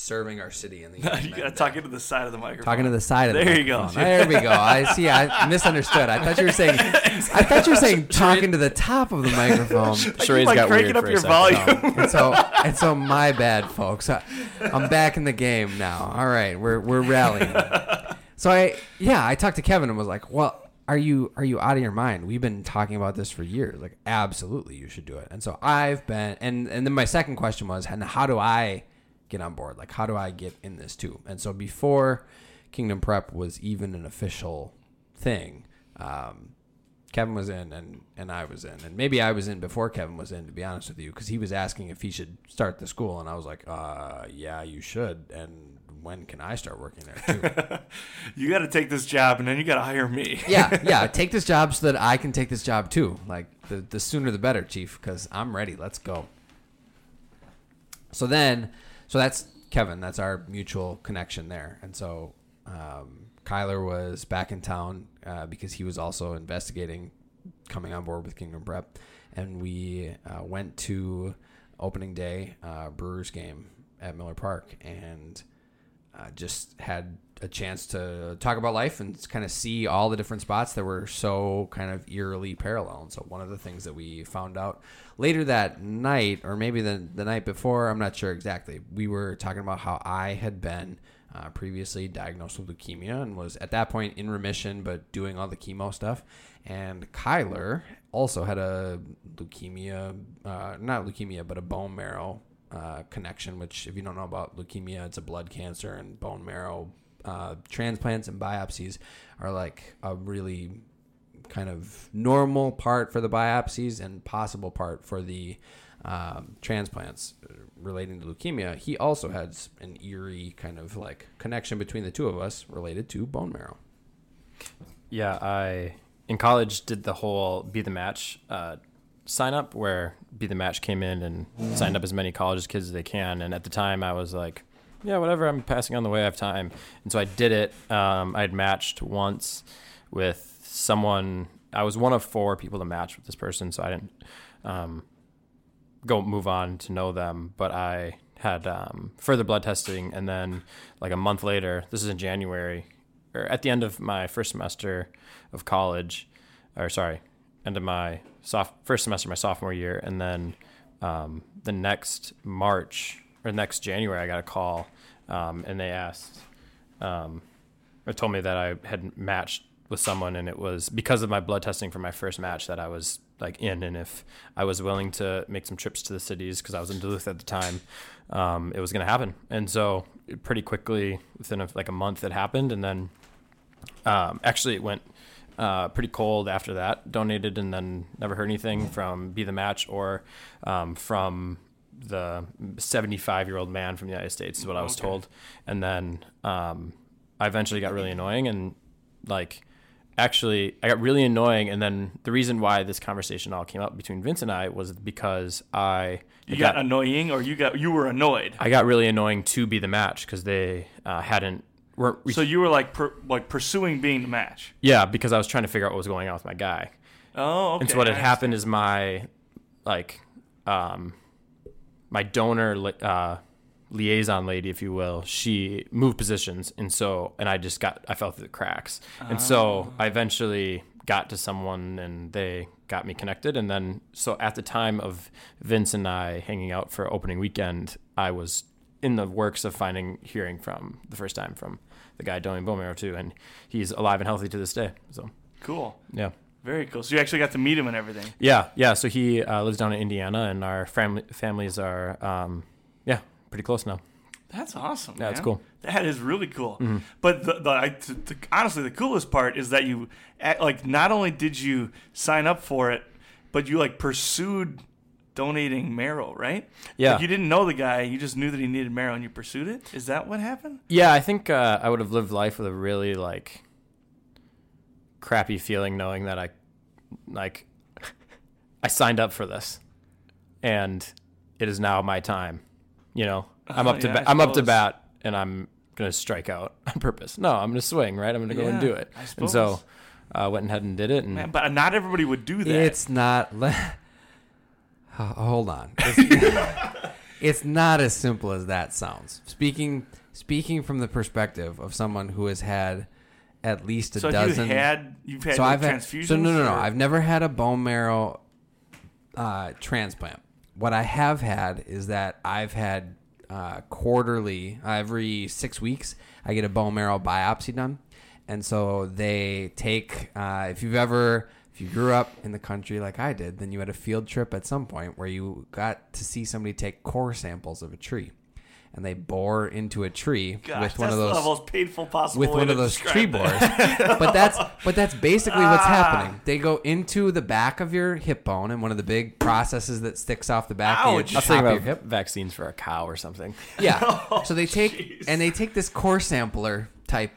serving our city in the Yeah. you gotta talk into the side of the microphone. Talking to the side of the There you go. There we go. I see. I misunderstood. I thought you were saying. I thought you were saying talking to the top of the microphone. Charades like got cranking weird up for a your second. volume. And so, and so, my bad, folks. I, I'm back in the game now. All right, we're we're rallying. So I, yeah, I talked to Kevin and was like, "Well, are you are you out of your mind? We've been talking about this for years. Like, absolutely, you should do it." And so I've been, and and then my second question was, and how do I get on board? Like, how do I get in this too? And so before Kingdom Prep was even an official thing. Um, Kevin was in and, and I was in. And maybe I was in before Kevin was in, to be honest with you, because he was asking if he should start the school. And I was like, uh, yeah, you should. And when can I start working there, too? You got to take this job, and then you got to hire me. yeah, yeah. Take this job so that I can take this job, too. Like, the, the sooner the better, Chief, because I'm ready. Let's go. So then, so that's Kevin. That's our mutual connection there. And so um, Kyler was back in town uh, because he was also investigating coming on board with Kingdom Prep. And we uh, went to opening day uh, Brewers game at Miller Park and uh, just had a chance to talk about life and kind of see all the different spots that were so kind of eerily parallel. And so one of the things that we found out later that night, or maybe the, the night before, I'm not sure exactly, we were talking about how I had been uh, previously diagnosed with leukemia and was at that point in remission, but doing all the chemo stuff. And Kyler also had a leukemia, uh, not leukemia, but a bone marrow uh, connection, which, if you don't know about leukemia, it's a blood cancer, and bone marrow uh, transplants and biopsies are like a really kind of normal part for the biopsies and possible part for the um, transplants relating to leukemia. He also has an eerie kind of like connection between the two of us related to bone marrow. Yeah, I in college did the whole be the match uh, sign up where be the match came in and signed up as many college kids as they can. And at the time, I was like, yeah, whatever. I'm passing on the way. I have time, and so I did it. Um, I had matched once with someone. I was one of four people to match with this person, so I didn't um, go move on to know them. But I had um, further blood testing, and then like a month later, this is in January, or at the end of my first semester of college, or sorry, end of my soft first semester, of my sophomore year, and then um, the next March or next January, I got a call, um, and they asked, um, or told me that I had matched with someone, and it was because of my blood testing for my first match that I was like in, and if I was willing to make some trips to the cities because I was in Duluth at the time, um, it was going to happen, and so pretty quickly within a, like a month it happened, and then um, actually it went uh, pretty cold after that. Donated and then never heard anything from Be the Match or um, from the 75 year old man from the United States, is what I was Okay. told. And then um, I eventually got really annoying and like actually I got really annoying. And then the reason why this conversation all came up between Vince and I was because I You got annoying, or you got you were annoyed. I got really annoying to be the match because they uh, hadn't weren't So you were like per, like pursuing being the match. yeah because I was trying to figure out what was going on with my guy. Oh, okay. And so what had happened is my like um my donor uh liaison lady if you will she moved positions and so and I just got I fell through the cracks. And so I eventually got to someone and they got me connected and then so at the time of Vince and I hanging out for opening weekend I was in the works of finding hearing from the first time from the guy donating bone marrow too and he's alive and healthy to this day. So Cool. yeah. Very cool. So you actually got to meet him and everything. Yeah, yeah. So he uh, lives down in Indiana, and our family families are, um, yeah, pretty close now. That's awesome. Yeah, man. cool. Mm-hmm. That is really cool. But the, the, I, t- t- honestly, the coolest part is that you like not only did you sign up for it, but you like pursued donating marrow, right? Yeah. Like, you didn't know the guy, you just knew that he needed marrow, and you pursued it. Is that what happened? Yeah, I think uh, I would have lived life with a really like crappy feeling, knowing that I, like, I signed up for this, and it is now my time. You know, I'm Oh, up to yeah, ba- I I'm up to bat, and I'm gonna strike out on purpose. No, I'm gonna swing. Right, I'm gonna go and do it. I And so, suppose. uh, went ahead and did it, and Man, but not everybody would do that. It's not. Le- H- Hold on. It's, it's not as simple as that sounds. Speaking speaking from the perspective of someone who has had at least a so dozen. you had you've had so I've had, transfusions. so no no no or- I've never had a bone marrow uh, transplant. What I have had is that I've had uh, quarterly every six weeks I get a bone marrow biopsy done, and so they take uh, if you've ever if you grew up in the country like I did, then you had a field trip at some point where you got to see somebody take core samples of a tree. And they bore into a tree Gosh, with one of those the most painful possible with one of those tree that. bores. but that's but that's basically what's Ah. happening. They go into the back of your hip bone, and one of the big processes that sticks off the back of your Ouch. I was top thinking of your about hip. vaccines for a cow or something. Yeah. so they take jeez. and they take this core sampler type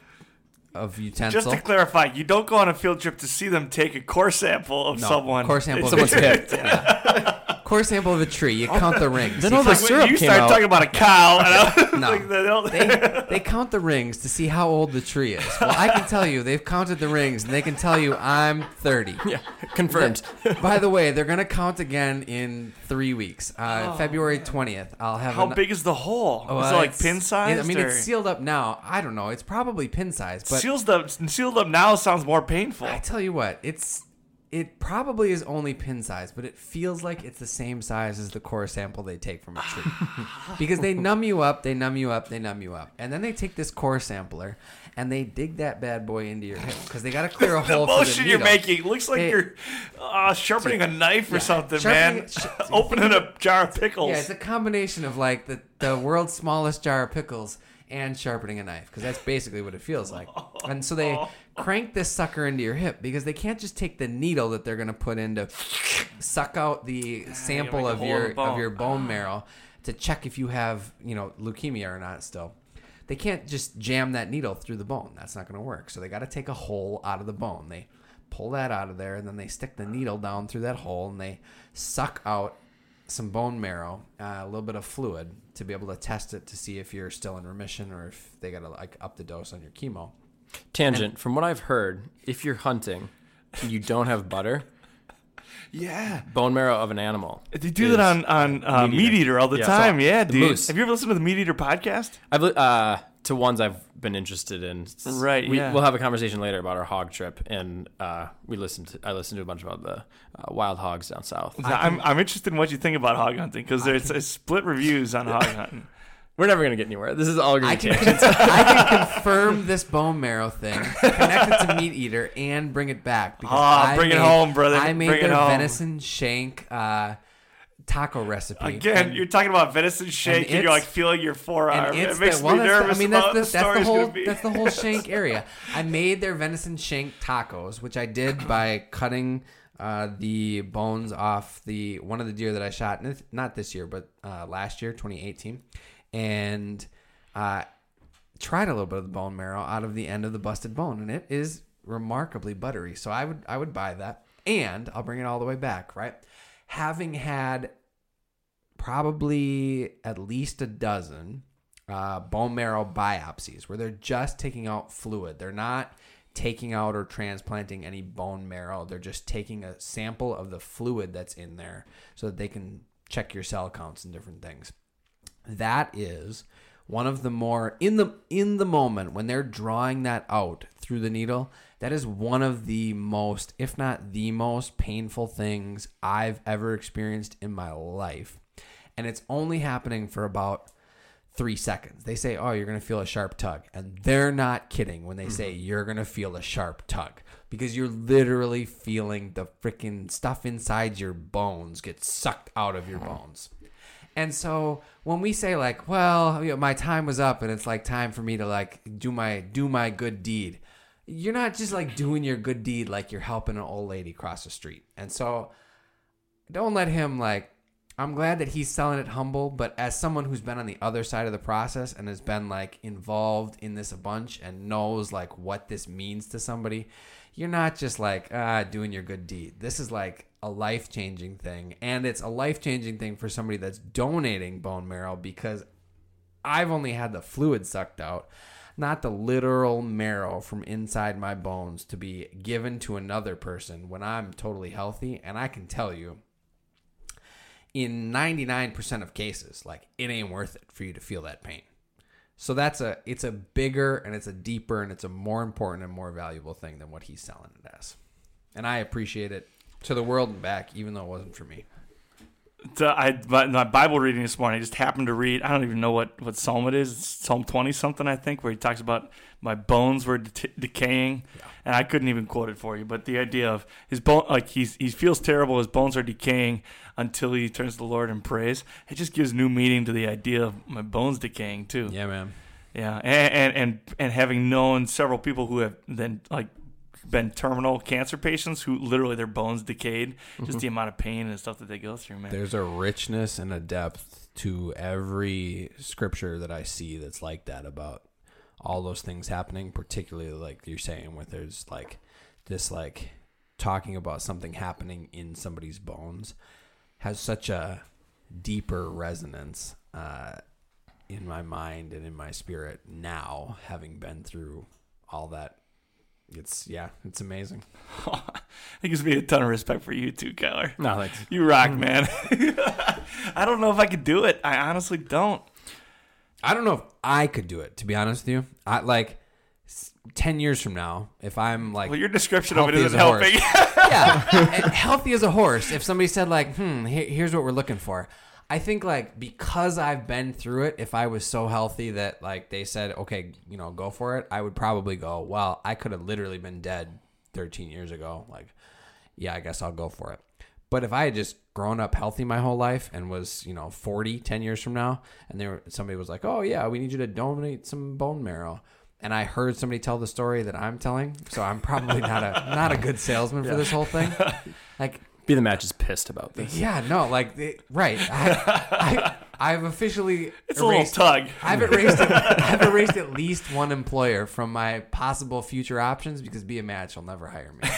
of utensil. Just to clarify, you don't go on a field trip to see them take a core sample of No, someone. core sample of Someone's hip. core sample of a tree. You count the rings. Then You all the Like when syrup you came start out. talking about a cow, and I was No. like, they don't- they, they count the rings to see how old the tree is. Well, I can tell you, they've counted the rings, and they can tell you I'm 30. Yeah, confirmed. By the way, they're gonna count again in three weeks. Uh, February twentieth. I'll have. How an- big is the hole? Oh, is uh, it like it's- pin size? I mean, it's sealed up now. I don't know. It's probably pin size, but sealed up. Sealed up now sounds more painful. I tell you what, it's it probably is only pin size, but it feels like it's the same size as the core sample they take from a tree. because they numb you up, they numb you up, they numb you up, and then they take this core sampler and they dig that bad boy into your hip because they got to clear a the hole for the motion you're making looks like you're uh, sharpening a knife or something, man. sh- Opening a jar of pickles. Yeah, it's a combination of like the, the world's smallest jar of pickles and sharpening a knife because that's basically what it feels like. And so they crank this sucker into your hip because they can't just take the needle that they're going to put in to suck out the sample of your of your bone marrow to check if you have, you know, leukemia or not still. They can't just jam that needle through the bone. That's not going to work. So they got to take a hole out of the bone. They pull that out of there and then they stick the needle down through that hole and they suck out some bone marrow, uh, a little bit of fluid to be able to test it to see if you're still in remission or if they got to like up the dose on your chemo. Tangent. From what I've heard, if you're hunting, and you don't have butter. yeah. Bone marrow of an animal. They do that on on uh, meat Meat eater. Eater all the Yeah, time. so yeah, the dude. moose. Have you ever listened to the Meat Eater podcast? I've uh, to ones I've been interested in. Right, We, yeah. We'll have a conversation later about our hog trip, and uh, we listened. To, I listened to a bunch about the uh, wild hogs down south. I'm, I'm interested in what you think about hog hunting because there's split reviews on hog hunting. We're never gonna get anywhere. This is all gonna I be can, tangents. I can confirm this bone marrow thing, connect it to meat eater, and bring it back. Because Ah, I bring it made- home, brother. I made Bring it their home. venison shank uh, taco recipe. Again, And- you're talking about venison shake, and, you're like feeling your forearm. and it's it makes the, well, me that's the- nervous I mean, about that's the, the that's the story's whole gonna be. that's the whole shank area. I made their venison shank tacos, which I did by cutting uh, the bones off the one of the deer that I shot, n- not this year, but uh, last year, 2018, and uh, tried a little bit of the bone marrow out of the end of the busted bone, and it is remarkably buttery. So I would I would buy that, and I'll bring it all the way back, right? Having had probably at least a dozen uh, bone marrow biopsies where they're just taking out fluid. They're not taking out or transplanting any bone marrow. They're just taking a sample of the fluid that's in there so that they can check your cell counts and different things. That is one of the more in the in the moment when they're drawing that out through the needle that is one of the most if not the most painful things I've ever experienced in my life. And it's only happening for about three seconds. They say, "Oh, you're gonna feel a sharp tug," and they're not kidding when they say mm-hmm. you're gonna feel a sharp tug. Because you're literally feeling the freaking stuff inside your bones get sucked out of your mm-hmm. bones. And so when we say like, "Well, you know, my time was up," and it's like time for me to like do my do my good deed, you're not just like doing your good deed like you're helping an old lady cross the street. And so don't let him like I'm glad that he's selling it humble, but as someone who's been on the other side of the process and has been like involved in this a bunch and knows like what this means to somebody, you're not just like ah doing your good deed. This is like a life-changing thing and it's a life-changing thing for somebody that's donating bone marrow because I've only had the fluid sucked out, not the literal marrow from inside my bones to be given to another person when I'm totally healthy and I can tell you in 99% of cases like it ain't worth it for you to feel that pain so that's a it's a bigger and it's a deeper and it's a more important and more valuable thing than what he's selling it as. And i appreciate it to the world and back even though it wasn't for me So I my, my Bible reading this morning. I just happened to read. I don't even know what what psalm it is. It's Psalm twenty something, I think, where he talks about my bones were de- decaying, and I couldn't even quote it for you. But the idea of his bone, like he's he feels terrible. His bones are decaying until he turns to the Lord and prays. It just gives new meaning to the idea of my bones decaying too. yeah man Yeah, and and and, and having known several people who have then like been terminal cancer patients who literally their bones decayed, just the amount of pain and stuff that they go through, man. There's a richness and a depth to every scripture that I see that's like that about all those things happening, particularly like you're saying, where there's like this like talking about something happening in somebody's bones has such a deeper resonance uh, in my mind and in my spirit now, having been through all that. It's yeah, it's amazing. it gives me a ton of respect for you too, Keller. No, thanks. You rock, man. I don't know if I could do it. I honestly don't. I don't know if I could do it. To be honest with you, I like ten years from now, if I'm like Well, your description of it isn't as a horse. helping. yeah, healthy as a horse. If somebody said like, "Hmm, here, here's what we're looking for," I think like because I've been through it, if I was so healthy that like they said, "Okay, you know, go for it," I would probably go. Well, I could have literally been dead 13 years ago. Like, yeah, I guess I'll go for it. But if I had just grown up healthy my whole life and was, you know, 40, 10 years from now, and there somebody was like, "Oh yeah, we need you to donate some bone marrow." And I heard somebody tell the story that I'm telling, so I'm probably not a not a good salesman for this whole thing. Like, Be the match is pissed about this. yeah, no, like, it- right. I, I, I've officially It's a little tug. I've erased, I've erased at least one employer from my possible future options because Be a Match will never hire me.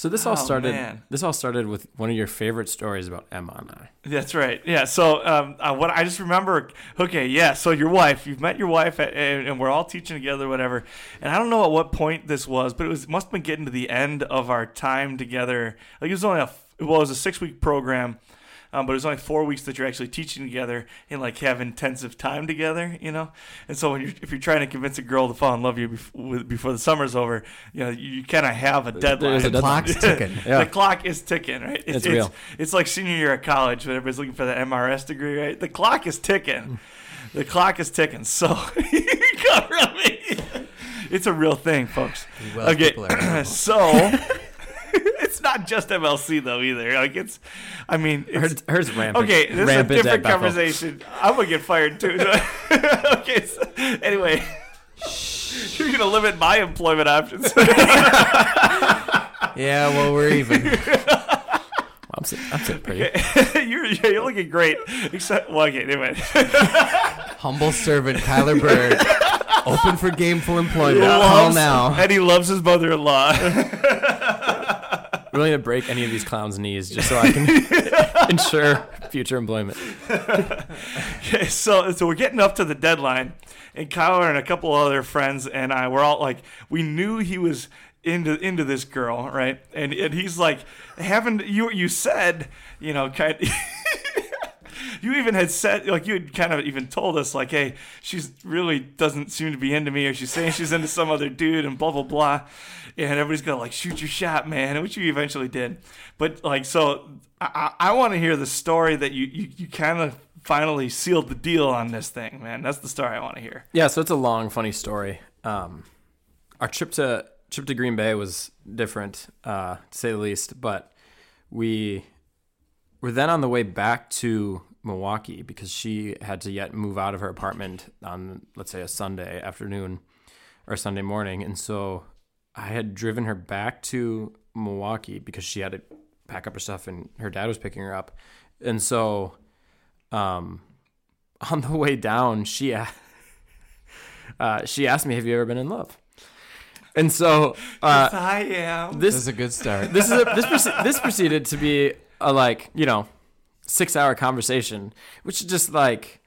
So this all Oh, started. man. This all started with one of your favorite stories about Emma and I. That's right. Yeah. So um, uh, what I just remember. Okay. Yeah. So your wife, you've met your wife, at, and, and we're all teaching together, whatever. And I don't know at what point this was, but it was must have been getting to the end of our time together. Like it was only a well, it was a six week program. Um, but it was only four weeks that you're actually teaching together and like have intensive time together, you know. And so when you're if you're trying to convince a girl to fall in love with you before, before the summer's over, you know you, kind of have a deadline. The clock's ticking. Yeah. The clock is ticking, right? It's real. It's like senior year at college when everybody's looking for the MRS degree, right? The clock is ticking. The clock is ticking. So you cover me. It's a real thing, folks. Welsh okay, so it's not just MLC though either. Like it's, I mean, it's, Hers, hers rampant. okay. This is a different conversation. I'm gonna get fired too. okay. So, anyway, you're gonna limit my employment options. Yeah, well, we're even. I'm sitting, I'm sitting pretty. you're you're looking great. Except, well, okay. Anyway, Humble servant Kyler Bird, open for gameful employment. Call now. and he loves his mother-in-law. I'm willing to break any of these clowns' knees just so I can ensure future employment. Okay, so so we're getting up to the deadline, and Kyler and a couple other friends and I were all like, we knew he was into into this girl, right? And and he's like, haven't you you said, you know, kind. You even had said, like, you had kind of even told us, like, hey, she's really doesn't seem to be into me, or she's saying she's into some other dude, and blah, blah, blah. And everybody's gonna, like, shoot your shot, man, which you eventually did. But, like, so I, I, want to hear the story that you, you, you kind of finally sealed the deal on this thing, man. That's the story I want to hear. Yeah, so it's a long, funny story. Um, our trip to trip to Green Bay was different, uh, to say the least. But we were then on the way back to Milwaukee because she had to yet move out of her apartment on, let's say, a Sunday afternoon or Sunday morning, and so I had driven her back to Milwaukee because she had to pack up her stuff, and her dad was picking her up, and so. Um, on the way down, she a- uh, she asked me, "Have you ever been in love?" And so uh, I am. This this is a good start. this is a, this proce- this proceeded to be a like you know six hour conversation, which is just like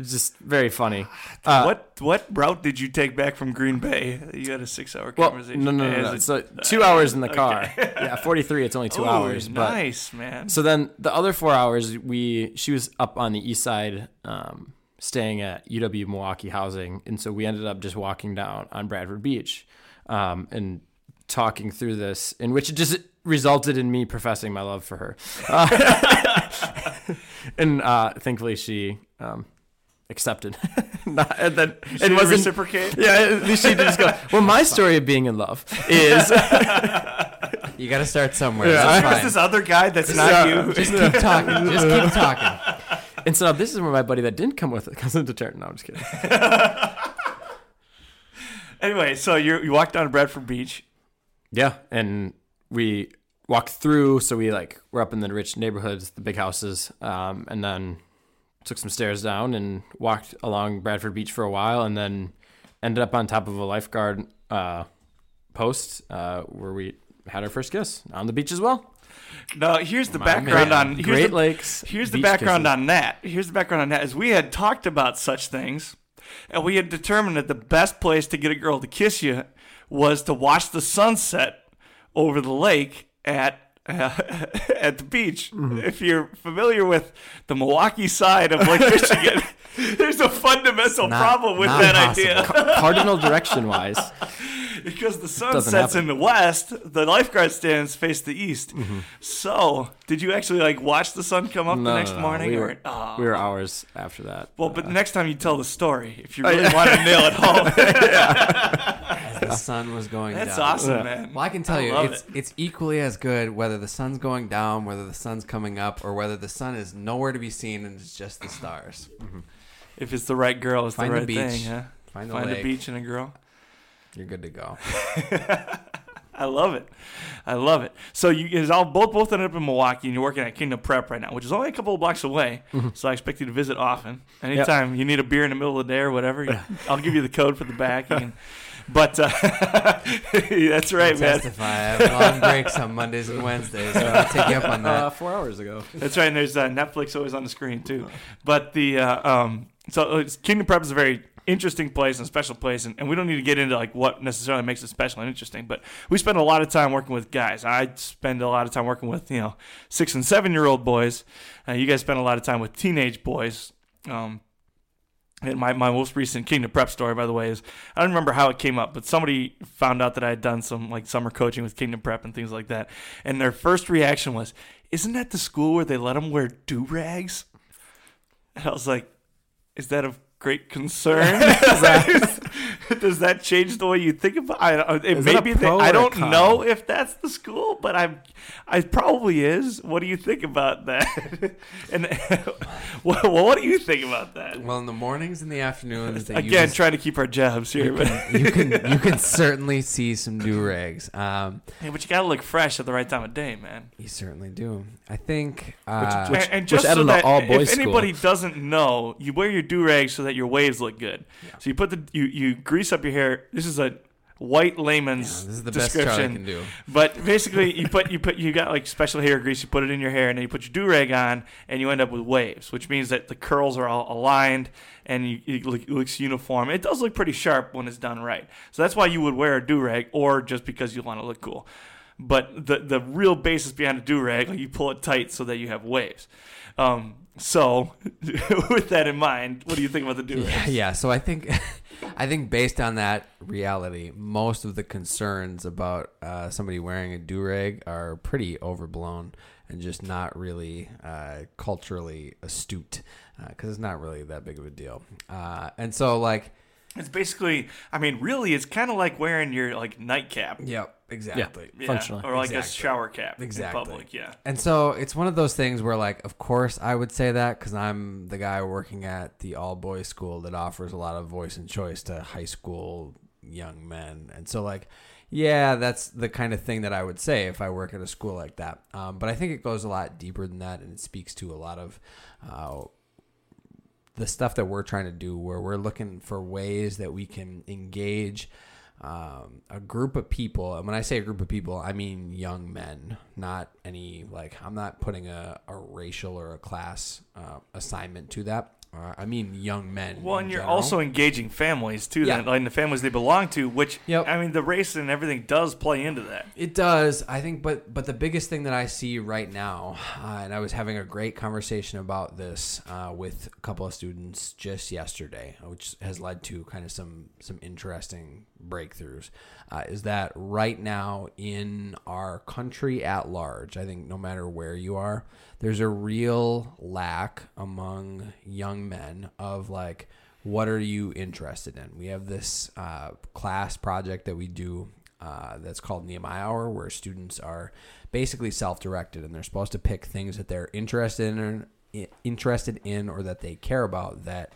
just very funny. Uh, what what route did you take back from Green Bay? You had a six hour Well, conversation. no, no, no, no. As a- So two hours in the car. Yeah, forty three. It's only two Ooh, hours. But Nice, man. So then the other four hours, we she was up on the east side, um, staying at UW Milwaukee Housing, and so we ended up just walking down on Bradford Beach, um, and talking through this, in which it just resulted in me professing my love for her, uh, and uh, thankfully she um, accepted. Not, and then She it wasn't. reciprocate. Yeah, at least she did just go. Well, my story of being in love is You got to start somewhere. Yeah. That's There's this other guy that's not Yeah. you. Just keep talking. Just keep talking. And so this is where my buddy that didn't come with it comes into turn. No, I'm just kidding. Anyway, so you you walk down to Bradford Beach. Yeah, and we walked through. So we like we're up in the rich neighborhoods, the big houses, um, and then took some stairs down and walked along Bradford Beach for a while, and then ended up on top of a lifeguard uh, post uh, where we had our first kiss on the beach as well. No, here's the My background man. on here's Great the, Lakes. Here's the background kisses. on that. Here's the background on that. Is we had talked about such things, and we had determined that the best place to get a girl to kiss you was to watch the sunset over the lake at uh, at the beach. Mm-hmm. If you're familiar with the Milwaukee side of Lake Michigan, there's a fundamental Not- problem with that possible. idea. Cardinal direction wise. because the sun Doesn't sets happen. in the west, the lifeguard stands face the east. Mm-hmm. So, did you actually like watch the sun come up No, the next no, no. morning? We or- were, Oh. we were hours after that. well, but next time you tell the story, if Oh, you really want to nail it home, the sun was going down. that's down. awesome, man. Well, I can tell I you, love it's it. it's equally as good whether the sun's going down, whether the sun's coming up, or whether the sun is nowhere to be seen and it's just the stars. If it's the right girl, it's Find the the right beach. thing. Huh? Find the Find lake. a beach and a girl. You're good to go. I love it. I love it. So you guys all both both ended up in Milwaukee, and you're working at Kingdom Prep right now, which is only a couple of blocks away. Mm-hmm. So I expect you to visit often. Anytime you need a beer in the middle of the day or whatever, you- I'll give you the code for the back. You can, but uh, that's right, man. Testify. I have long breaks on Mondays and Wednesdays. So I'll take you up on Uh, that. four hours ago. That's right. And there's uh, Netflix always on the screen too. But the uh, um, so Kingdom Prep is a very interesting place and special place, and, and we don't need to get into like what necessarily makes it special and interesting. But we spend a lot of time working with guys. I spend a lot of time working with you know six and seven year old boys. Uh, you guys spend a lot of time with teenage boys. Um, and my, my most recent Kingdom Prep story, by the way, is I don't remember how it came up, but somebody found out that I had done some like summer coaching with Kingdom Prep and things like that. And their first reaction was, Isn't that the school where they let them wear do rags? And I was like, Is that of great concern? Does that change the way you think about? it? Is may be the- I don't know if that's the school, but I'm. I probably is. What do you think about that? and well, what do you think about that? Well, in the mornings and the afternoons, that Again, trying to keep our jobs here, you but can, you can you can certainly see some do rags. Um, hey, but you gotta look fresh at the right time of day, man. you certainly do. I think. Uh, Which- and, and just at so that all-boys if school. anybody doesn't know, you wear your do rags so that your waves look good. So you put the you you grease up your hair. This is a white yeah, layman's this is the best description. can do. But basically, you put you put you got like special hair grease. You put it in your hair, and then you put your do rag on, and you end up with waves, which means that the curls are all aligned and you, it look- it looks uniform. It does look pretty sharp when it's done right. So that's why you would wear a do rag, or just because you want to look cool. But the the real basis behind a do rag, like you pull it tight so that you have waves. Um, so, with that in mind, what do you think about the do rag? Yeah, yeah. So I think, I think based on that reality, most of the concerns about uh, somebody wearing a do rag are pretty overblown and just not really uh, culturally astute because it's not really that big of a deal. Uh, and so, like, It's basically, I mean, really, it's kind of like wearing your like nightcap. yep, exactly. Yeah, Functionally. or like a shower cap Exactly. in public. Yeah. And so it's one of those things where, like, of course, I would say that because I'm the guy working at the all boys school that offers a lot of voice and choice to high school young men. And so, like, yeah, that's the kind of thing that I would say if I work at a school like that. Um, but I think it goes a lot deeper than that, and it speaks to a lot of uh, the stuff that we're trying to do, where we're looking for ways that we can engage um, a group of people. And when I say a group of people, I mean young men, not any like I'm not putting a, a racial or a class uh, assignment to that. Uh, I mean young men. Well, and you're general. also engaging families too, Yeah. then, like the families they belong to. Which Yep. I mean, the race and everything does play into that. It does, I think, but but the biggest thing that I see right now, uh, and I was having a great conversation about this uh, with a couple of students just yesterday, which has led to kind of some some interesting breakthroughs. Uh, is that right now in our country at large? I think no matter where you are, there's a real lack among young men of like what are you interested in? We have this uh, class project that we do uh, that's called Nehemiah Hour, where students are basically self-directed and they're supposed to pick things that they're interested in, interested in, or that they care about that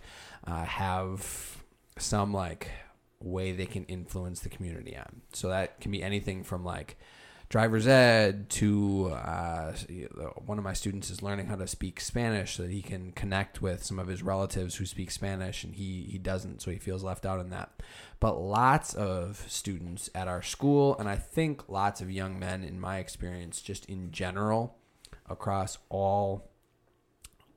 uh, have some like way they can influence the community on. So that can be anything from like driver's ed to uh, one of my students is learning how to speak Spanish so that he can connect with some of his relatives who speak Spanish and he, he doesn't, so he feels left out in that. But lots of students at our school, and I think lots of young men in my experience, just in general, across all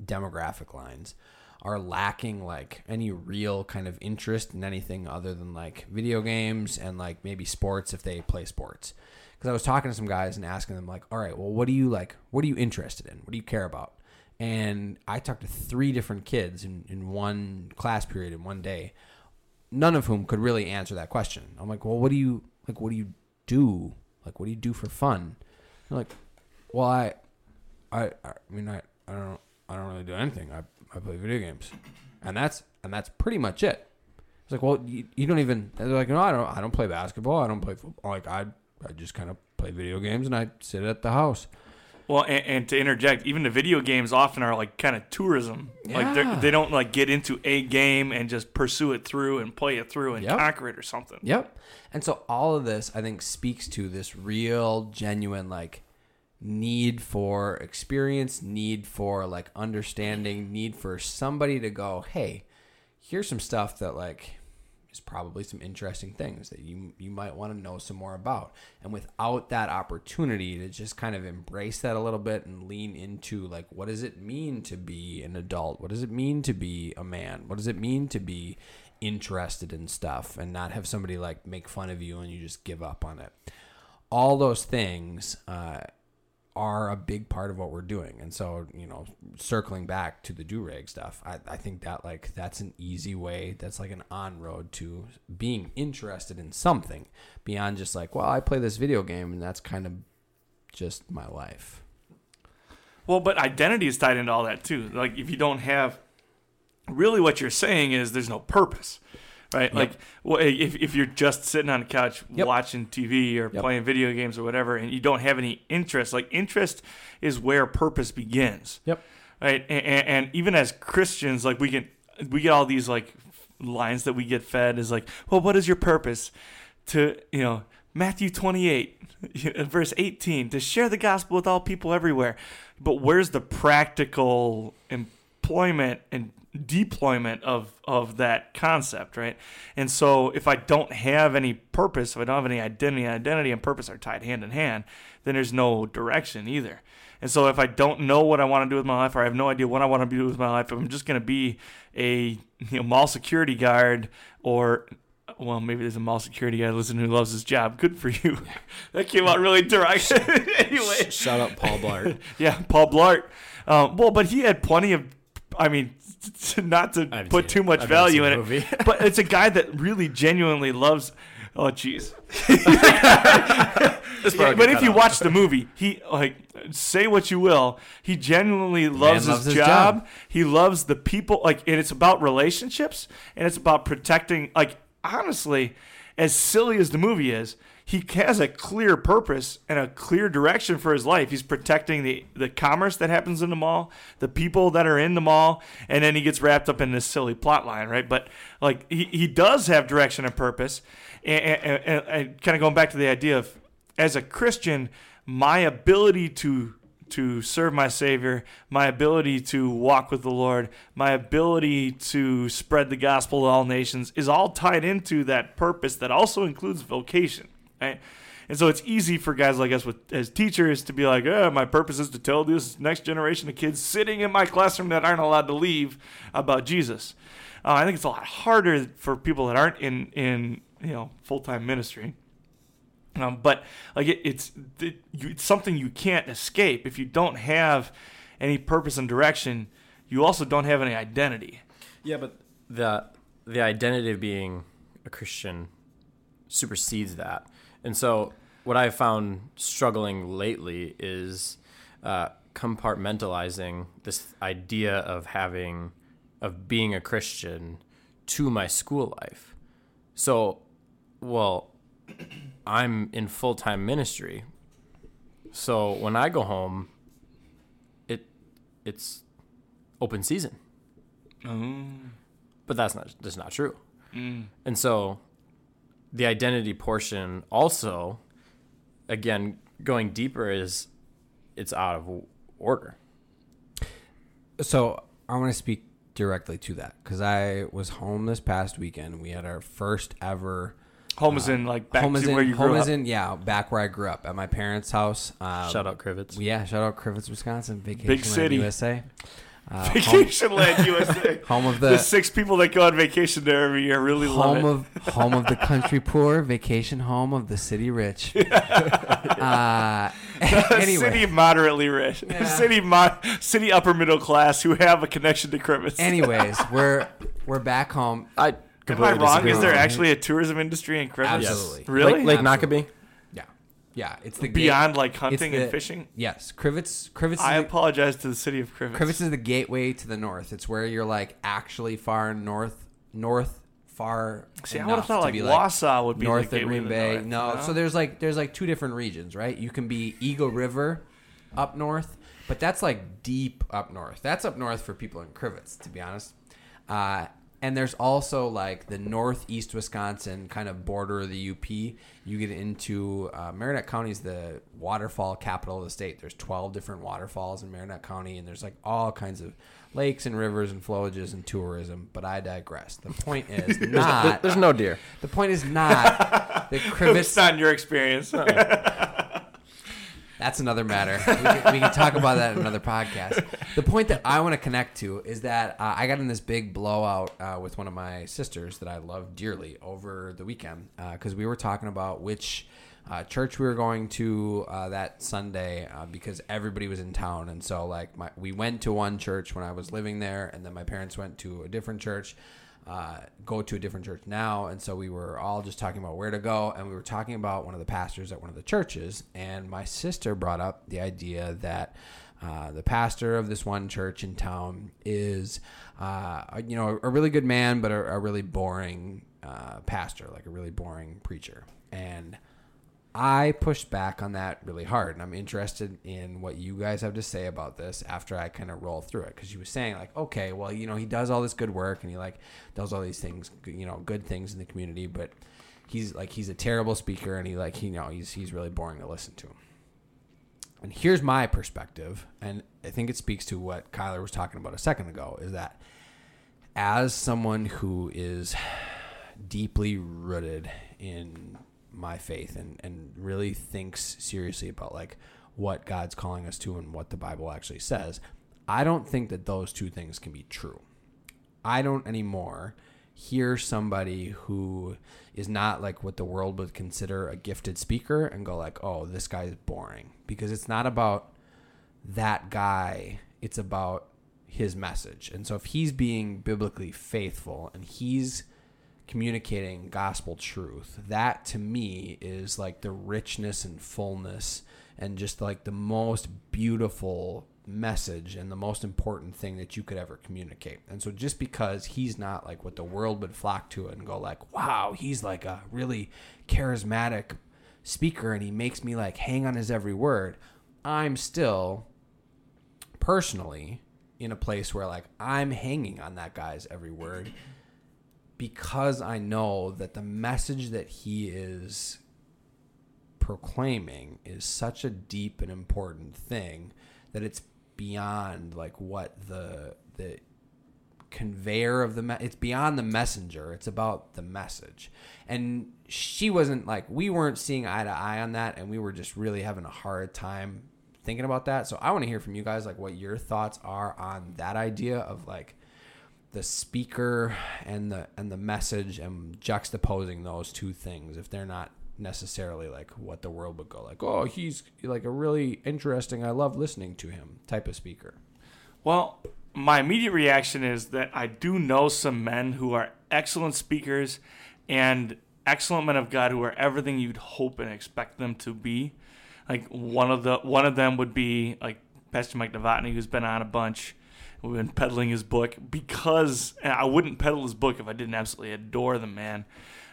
demographic lines are lacking like any real kind of interest in anything other than like video games and like maybe sports if they play sports because i was talking to some guys and asking them like all right well what do you like what are you interested in what do you care about and i talked to three different kids in, in one class period in one day none of whom could really answer that question i'm like well what do you like what do you do like what do you do for fun they're like well i i i mean i i don't I don't really do anything. I, I play video games, and that's and that's pretty much it. It's like, well, you, you don't even. They're like, no, I don't. I don't play basketball. I don't play football. Like I, I just kind of play video games and I sit at the house. Well, and, and to interject, even the video games often are like kind of tourism. Like Yeah. they they don't like get into a game and just pursue it through and play it through and Yep. conquer it or something. Yep. And so all of this, I think, speaks to this real, genuine, like need for experience, need for like understanding, need for somebody to go, hey, here's some stuff that like is probably some interesting things that you you might want to know some more about. And without that opportunity to just kind of embrace that a little bit and lean into like what does it mean to be an adult? What does it mean to be a man? What does it mean to be interested in stuff and not have somebody like make fun of you and you just give up on it? All those things uh, are a big part of what we're doing. And so, you know, circling back to the do rag stuff, I, I think that like that's an easy way. That's like an on road to being interested in something beyond just like, well, I play this video game and that's kind of just my life. Well, but identity is tied into all that too. Like if you don't have really what you're saying is there's no purpose. Right? Like, well, if, if you're just sitting on a couch Yep. watching TV or Yep. playing video games or whatever, and you don't have any interest, like interest is where purpose begins, Yep. right? And, and, and even as Christians, like we get we get all these like lines that we get fed is like, well, what is your purpose? To you know, Matthew 28, uh, verse 18, to share the gospel with all people everywhere. But where's the practical employment and deployment of of that concept, right? And so if I don't have any purpose, if I don't have any identity, identity and purpose are tied hand in hand, then there's no direction either. And so if I don't know what I want to do with my life, or I have no idea what I want to do with my life, if I'm just going to be a you know, mall security guard, or well, maybe there's a mall security guy listening who loves his job. Good for you. that came out really direct. anyway, Shout out Paul Blart. yeah, Paul Blart. Um, well, but he had plenty of. I mean, not to put too much value in the it, but it's a guy that really genuinely loves. Oh, jeez. Yeah, but if you watch the movie, he like say what you will, he genuinely loves, loves his, his job. job. He loves the people. Like, and it's about relationships, and it's about protecting. Like, honestly, as silly as the movie is, he has a clear purpose and a clear direction for his life. He's protecting the the commerce that happens in the mall, the people that are in the mall, and then he gets wrapped up in this silly plot line, right? But like, he he does have direction and purpose, and, and, and, and kind of going back to the idea of as a Christian, my ability to to serve my Savior, my ability to walk with the Lord, my ability to spread the gospel to all nations is all tied into that purpose that also includes vocation. And so it's easy for guys like us with as teachers to be like, oh, my purpose is to tell this next generation of kids sitting in my classroom that aren't allowed to leave about Jesus. Uh, I think it's a lot harder for people that aren't in in you know full time ministry. Um, but like it, it's it, you, it's something you can't escape. If you don't have any purpose and direction, you also don't have any identity. Yeah, but the the identity of being a Christian supersedes that, and so what I've found struggling lately is uh, compartmentalizing this idea of having of being a Christian to my school life. So, well, I'm in full time ministry, so when I go home, it it's open season but that's not that's not true. And so the identity portion also again going deeper is it's out of order. So I want to speak directly to that because I was home this past weekend. We had our first ever Home is in like back home is to in, where you home grew is up. in yeah back where I grew up at my parents' house. Um, Shout out Crivitz. Yeah, shout out Crivitz, Wisconsin, vacation Big city. USA. Uh, home, Vacation Land USA. home of the the six people that go on vacation there every year really love home it. of home of the country poor, vacation home of the city rich. uh, anyway, City moderately rich, Yeah. city mo- city upper middle class who have a connection to Crivitz. anyways, we're we're back home. I Am I completely wrong? Is there actually a tourism industry in Crivitz? Absolutely. Really? Lake, Lake Noquebay? Yeah. It's the gate- Beyond like hunting the- and fishing? Yes, Crivitz. Crivitz. I the, apologize to the city of Crivitz. Crivitz is the gateway to the north. It's where you're like actually far north, north, far. See, I would have thought to like Wausau would be north the of Green Bay. north, no, no? so there's like there's like two different regions, right? You can be Eagle River up north, but that's like deep up north. That's up north for people in Crivitz, to be honest. Uh, and there's also like the northeast Wisconsin kind of border of the UP. You get into uh, Marinette County is the waterfall capital of the state. There's 12 different waterfalls in Marinette County, and there's like all kinds of lakes and rivers and flowages and tourism. But I digress. The point is not. There's no deer. The point is not that It's Crivitz. not in your experience. That's another matter. We can, we can talk about that in another podcast. The point that I want to connect to is that uh, I got in this big blowout uh, with one of my sisters that I love dearly over the weekend because we were talking about which uh, church we were going to uh, that Sunday uh, because everybody was in town, and so like my, we went to one church when I was living there, and then my parents went to a different church uh, go to a different church now. And so we were all just talking about where to go. And we were talking about one of the pastors at one of the churches. And my sister brought up the idea that uh, the pastor of this one church in town is, uh, you know, a really good man, but a, a really boring uh, pastor, like a really boring preacher. And I pushed back on that really hard, and I'm interested in what you guys have to say about this after I kind of roll through it. Because you was saying like, okay, well, you know, he does all this good work, and he like does all these things, you know, good things in the community, but he's like he's a terrible speaker, and he like you know he's he's really boring to listen to. And here's my perspective, and I think it speaks to what Kyler was talking about a second ago, is that as someone who is deeply rooted in my faith and, and really thinks seriously about like what God's calling us to and what the Bible actually says, I don't think that those two things can be true. I don't anymore hear somebody who is not like what the world would consider a gifted speaker and go like, "Oh, this guy is boring." Because it's not about that guy, it's about his message. And so if he's being biblically faithful and he's communicating gospel truth. That to me is like the richness and fullness and just like the most beautiful message and the most important thing that you could ever communicate. And so just because he's not like what the world would flock to and go like, "Wow, he's like a really charismatic speaker and he makes me like hang on his every word." I'm still personally in a place where like I'm hanging on that guy's every word because I know that the message that he is proclaiming is such a deep and important thing that it's beyond like what the the conveyor of the me- it's beyond the messenger. It's about the message. And she wasn't like we weren't seeing eye to eye on that and we were just really having a hard time thinking about that. So i want to hear from you guys like what your thoughts are on that idea of like the speaker and the and the message and juxtaposing those two things if they're not necessarily like what the world would go like oh he's like a really interesting i love listening to him type of speaker Well, my immediate reaction is that I do know some men who are excellent speakers and excellent men of God who are everything you'd hope and expect them to be. Like one of the one of them would be like Pastor Mike Novotny, who's been on a bunch. We've been peddling his book because I wouldn't peddle his book if I didn't absolutely adore the man.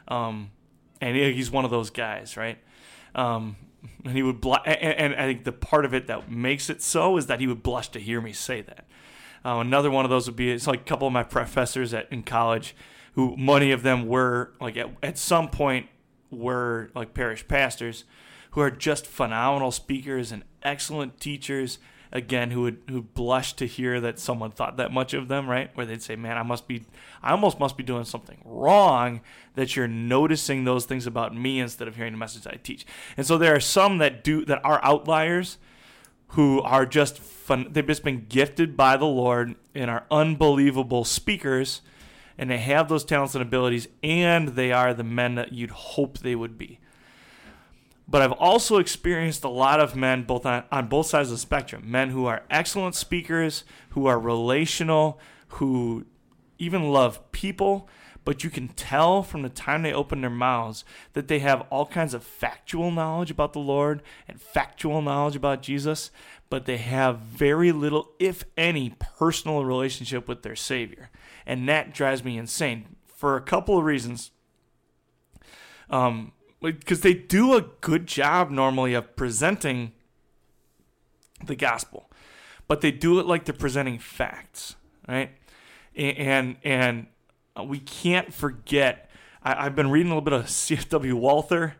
Um, and he- he's one of those guys, right? Um, and he would, bl- and, and I think the part of it that makes it so is that he would blush to hear me say that. Uh, another one of those would be it's like a couple of my professors at in college, who many of them were like at, at some point were like parish pastors, who are just phenomenal speakers and excellent teachers. Again, who would who blush to hear that someone thought that much of them, right? Where they'd say, "Man, I must be, I almost must be doing something wrong that you're noticing those things about me instead of hearing the message I teach." And so there are some that do that are outliers who are just fun. They've just been gifted by the Lord and are unbelievable speakers, and they have those talents and abilities, and they are the men that you'd hope they would be. But I've also experienced a lot of men, both on, on both sides of the spectrum, men who are excellent speakers, who are relational, who even love people, but you can tell from the time they open their mouths that they have all kinds of factual knowledge about the Lord and factual knowledge about Jesus, but they have very little, if any, personal relationship with their Savior. And that drives me insane for a couple of reasons. Um, because they do a good job normally of presenting the gospel, but they do it like they're presenting facts, right? And and we can't forget. I, I've been reading a little bit of C.F.W. Walther.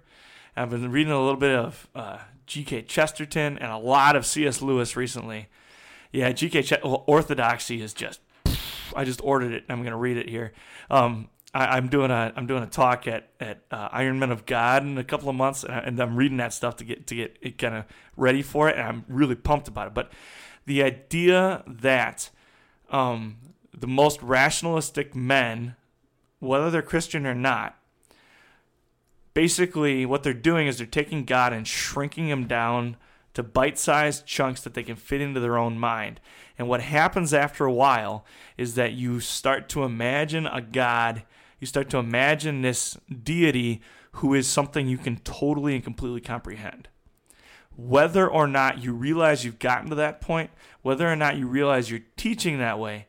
I've been reading a little bit of uh, G.K. Chesterton and a lot of C.S. Lewis recently. Yeah, G.K. Ch- well, Orthodoxy is just. I just ordered it. I'm going to read it here. Um, I, I'm doing a I'm doing a talk at at uh, Iron Men of God in a couple of months, and, I, and I'm reading that stuff to get to get it kind of ready for it, and I'm really pumped about it. But the idea that um, the most rationalistic men, whether they're Christian or not, basically what they're doing is they're taking God and shrinking him down to bite-sized chunks that they can fit into their own mind. And what happens after a while is that you start to imagine a God, you start to imagine this deity who is something you can totally and completely comprehend. Whether or not you realize you've gotten to that point, whether or not you realize you're teaching that way,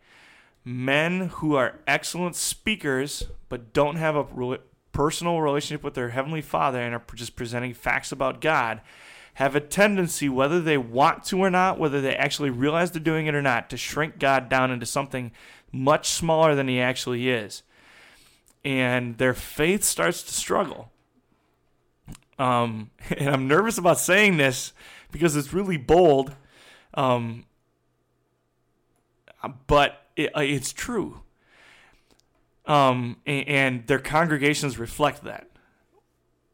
men who are excellent speakers, but don't have a re- personal relationship with their heavenly Father and are just presenting facts about God have a tendency, whether they want to or not, whether they actually realize they're doing it or not, to shrink God down into something much smaller than He actually is. And their faith starts to struggle. Um, and I'm nervous about saying this because it's really bold, um, but it, uh, it's true. Um, and, and their congregations reflect that.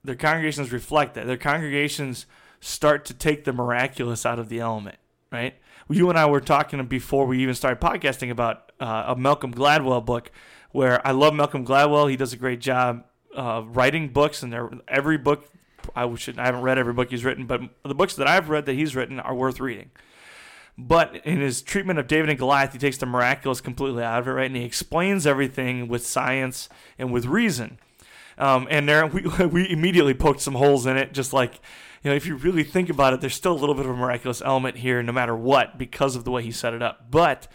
Their congregations reflect that. Their congregations start to take the miraculous out of the element, right? You and I were talking before we even started podcasting about uh, a Malcolm Gladwell book where I love Malcolm Gladwell. He does a great job uh, writing books, and every book I should I haven't read every book he's written, but the books that I've read that he's written are worth reading. But in his treatment of David and Goliath, he takes the miraculous completely out of it, right? And he explains everything with science and with reason. Um, and there, we, we immediately poked some holes in it, just like you know, if you really think about it, there's still a little bit of a miraculous element here, no matter what, because of the way he set it up. But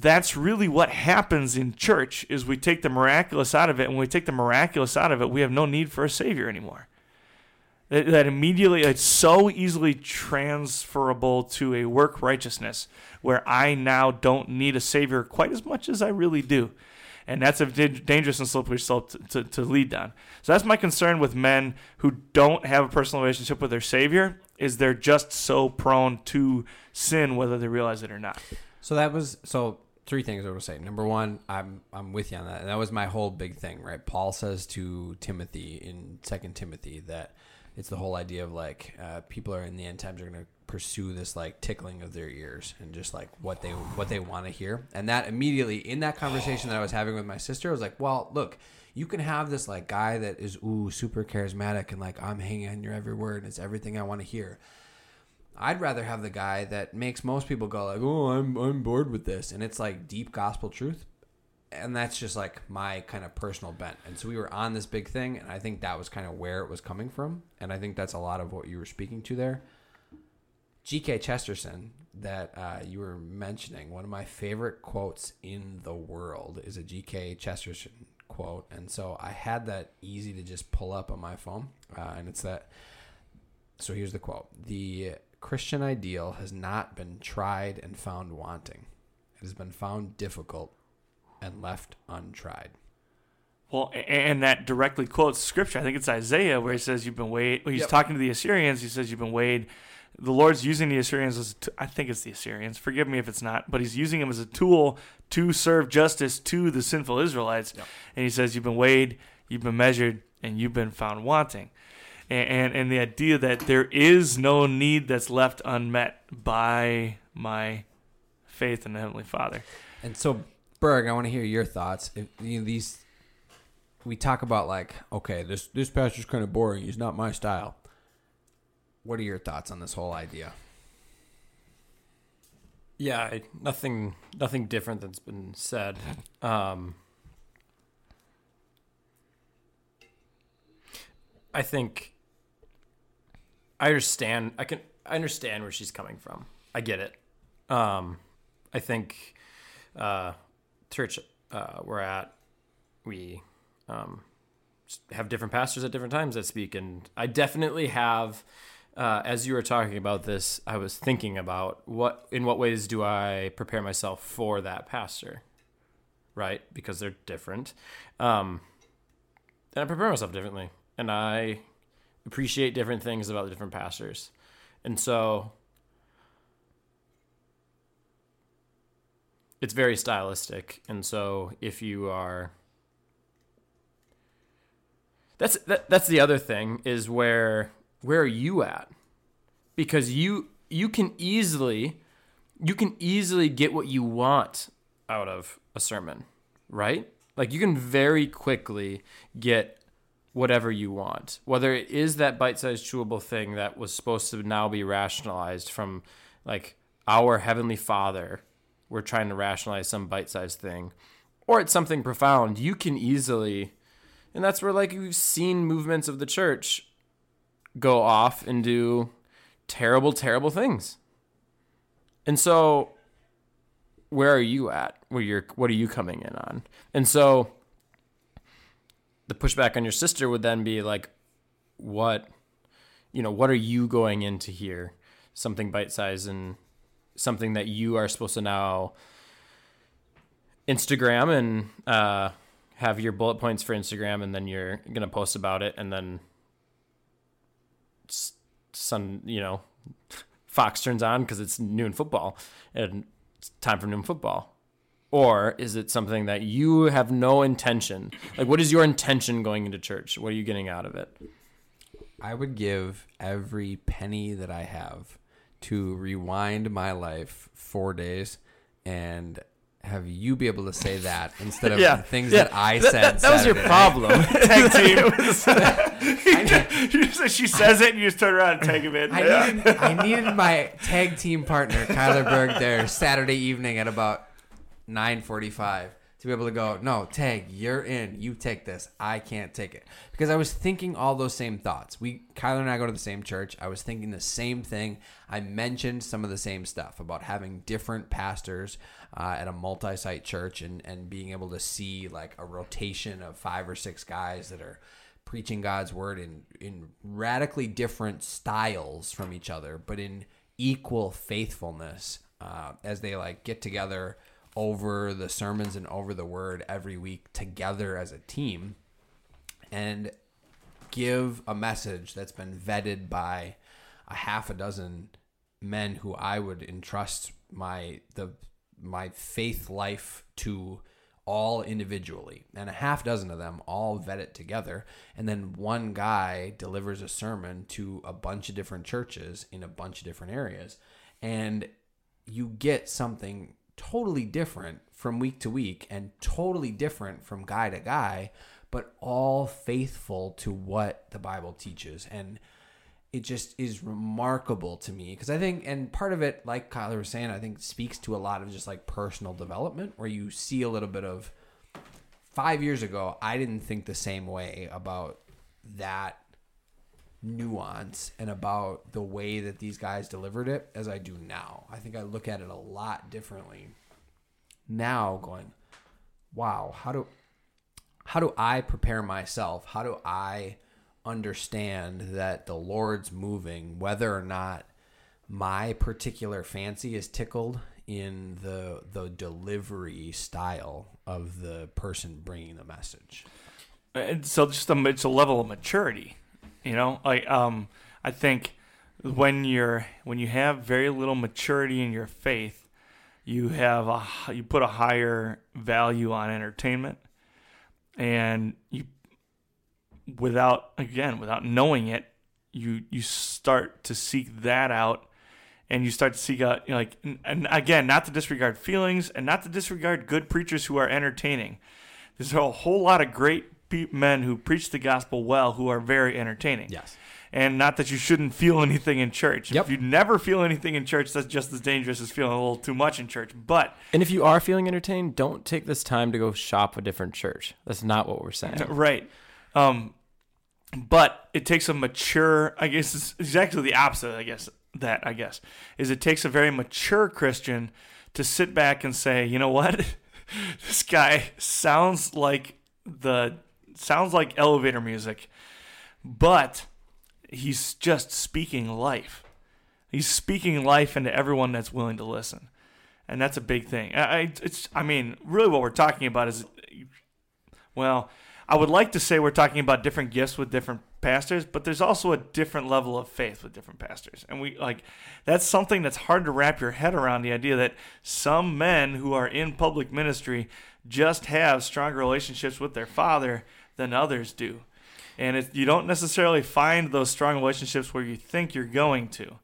that's really what happens in church is we take the miraculous out of it and when we take the miraculous out of it we have no need for a savior anymore that, immediately it's so easily transferable to a work righteousness where i now don't need a savior quite as much as i really do and that's a dangerous and slippery slope to, to, to, lead down. So that's my concern with men who don't have a personal relationship with their Savior is they're just so prone to sin whether they realize it or not. So that was so three things I would say. Number one, I'm I'm with you on that. And that was my whole big thing, right? Paul says to Timothy in Second Timothy that it's the whole idea of like uh, people are in the end times are going to pursue this like tickling of their ears and just like what they what they want to hear and that immediately in that conversation that i was having with my sister i was like well look you can have this like guy that is ooh super charismatic and like i'm hanging on your every word and it's everything i want to hear i'd rather have the guy that makes most people go like oh i'm i'm bored with this and it's like deep gospel truth and that's just like my kind of personal bent. And so we were on this big thing, and I think that was kind of where it was coming from. And I think that's a lot of what you were speaking to there. G.K. Chesterton, that uh, you were mentioning, one of my favorite quotes in the world is a G.K. Chesterton quote. And so I had that easy to just pull up on my phone. Uh, and it's that. So here's the quote The Christian ideal has not been tried and found wanting, it has been found difficult and left untried. Well, and that directly quotes scripture. I think it's Isaiah where he says, "You've been weighed." He's yep. talking to the Assyrians. He says, "You've been weighed." The Lord's using the Assyrians as t- I think it's the Assyrians. Forgive me if it's not, but He's using them as a tool to serve justice to the sinful Israelites. Yep. And He says, "You've been weighed, you've been measured, and you've been found wanting." And, and and the idea that there is no need that's left unmet by my faith in the Heavenly Father. And so Berg, I want to hear your thoughts. If you know, these, we talk about like, okay, this this pastor's kind of boring. He's not my style. What are your thoughts on this whole idea? Yeah, nothing nothing different that's been said. Um, I think I understand. I can I understand where she's coming from. I get it. Um, I think uh, church uh, we're at, we um, have different pastors at different times that speak, and I definitely have. Uh, as you were talking about this, I was thinking about what in what ways do I prepare myself for that pastor, right? Because they're different, um, and I prepare myself differently, and I appreciate different things about the different pastors, and so it's very stylistic, and so if you are that's that, that's the other thing is where where are you at? Because you you can easily you can easily get what you want out of a sermon, right? Like you can very quickly get whatever you want. Whether it is that bite-sized chewable thing that was supposed to now be rationalized from like our heavenly Father we're trying to rationalize some bite-sized thing or it's something profound you can easily and that's where like we've seen movements of the church go off and do terrible terrible things. And so where are you at? Where you're what are you coming in on? And so the pushback on your sister would then be like, what, you know, what are you going into here? Something bite sized and something that you are supposed to now Instagram and uh, have your bullet points for Instagram, and then you're gonna post about it, and then sun, you know, Fox turns on because it's noon football, and it's time for noon football. Or is it something that you have no intention? Like, what is your intention going into church? What are you getting out of it? I would give every penny that I have to rewind my life four days and have you be able to say that instead of Yeah, things yeah. that I That- said. that, that was your problem. Tag team. You just- she says it, and you just turn around and tag him in. I needed, I needed my tag team partner Kyler Berg there Saturday evening at about 9:45 to be able to go. No, tag, you're in. You take this. I can't take it because I was thinking all those same thoughts. We Kyler and I go to the same church. I was thinking the same thing. I mentioned some of the same stuff about having different pastors uh, at a multi-site church and and being able to see like a rotation of five or six guys that are preaching God's word in in radically different styles from each other, but in equal faithfulness uh, as they like get together over the sermons and over the word every week together as a team and give a message that's been vetted by a half a dozen men who I would entrust my the my faith life to all individually. And a half dozen of them all vet it together. And then one guy delivers a sermon to a bunch of different churches in a bunch of different areas. And you get something totally different from week to week and totally different from guy to guy but all faithful to what the bible teaches. And it just is remarkable to me because I think, and part of it, like Kyler was saying, I think speaks to a lot of just like personal development where you see a little bit of five years ago, I didn't think the same way about that nuance and about the way that these guys delivered it as I do now. I think I look at it a lot differently now going, wow, how do how do I prepare myself? How do I understand that the Lord's moving, whether or not my particular fancy is tickled in the the delivery style of the person bringing the message. And so just a, it's a level of maturity, you know. Like um, I think when you're when you have very little maturity in your faith, you have a you put a higher value on entertainment, and you without again without knowing it, you you start to seek that out. And you start to seek out, you know, like, and again, not to disregard feelings and not to disregard good preachers who are entertaining. There's a whole lot of great pe- men who preach the gospel well who are very entertaining. Yes. And not that you shouldn't feel anything in church. Yep. If you never feel anything in church, that's just as dangerous as feeling a little too much in church. But And if you are feeling entertained, don't take this time to go shop a different church. That's not what we're saying. right. Um, but it takes a mature. I guess it's exactly the opposite. I guess that I guess is it takes a very mature Christian to sit back and say, you know what, this guy sounds like the sounds like elevator music, but he's just speaking life. He's speaking life into everyone that's willing to listen, and that's a big thing. I, it's I mean, really, what we're talking about is, well, I would like to say we're talking about different gifts with different pastors, but there's also a different level of faith with different pastors. And we like that's something that's hard to wrap your head around the idea that some men who are in public ministry just have stronger relationships with their father than others do. And it, you don't necessarily find those strong relationships where you think you're going to.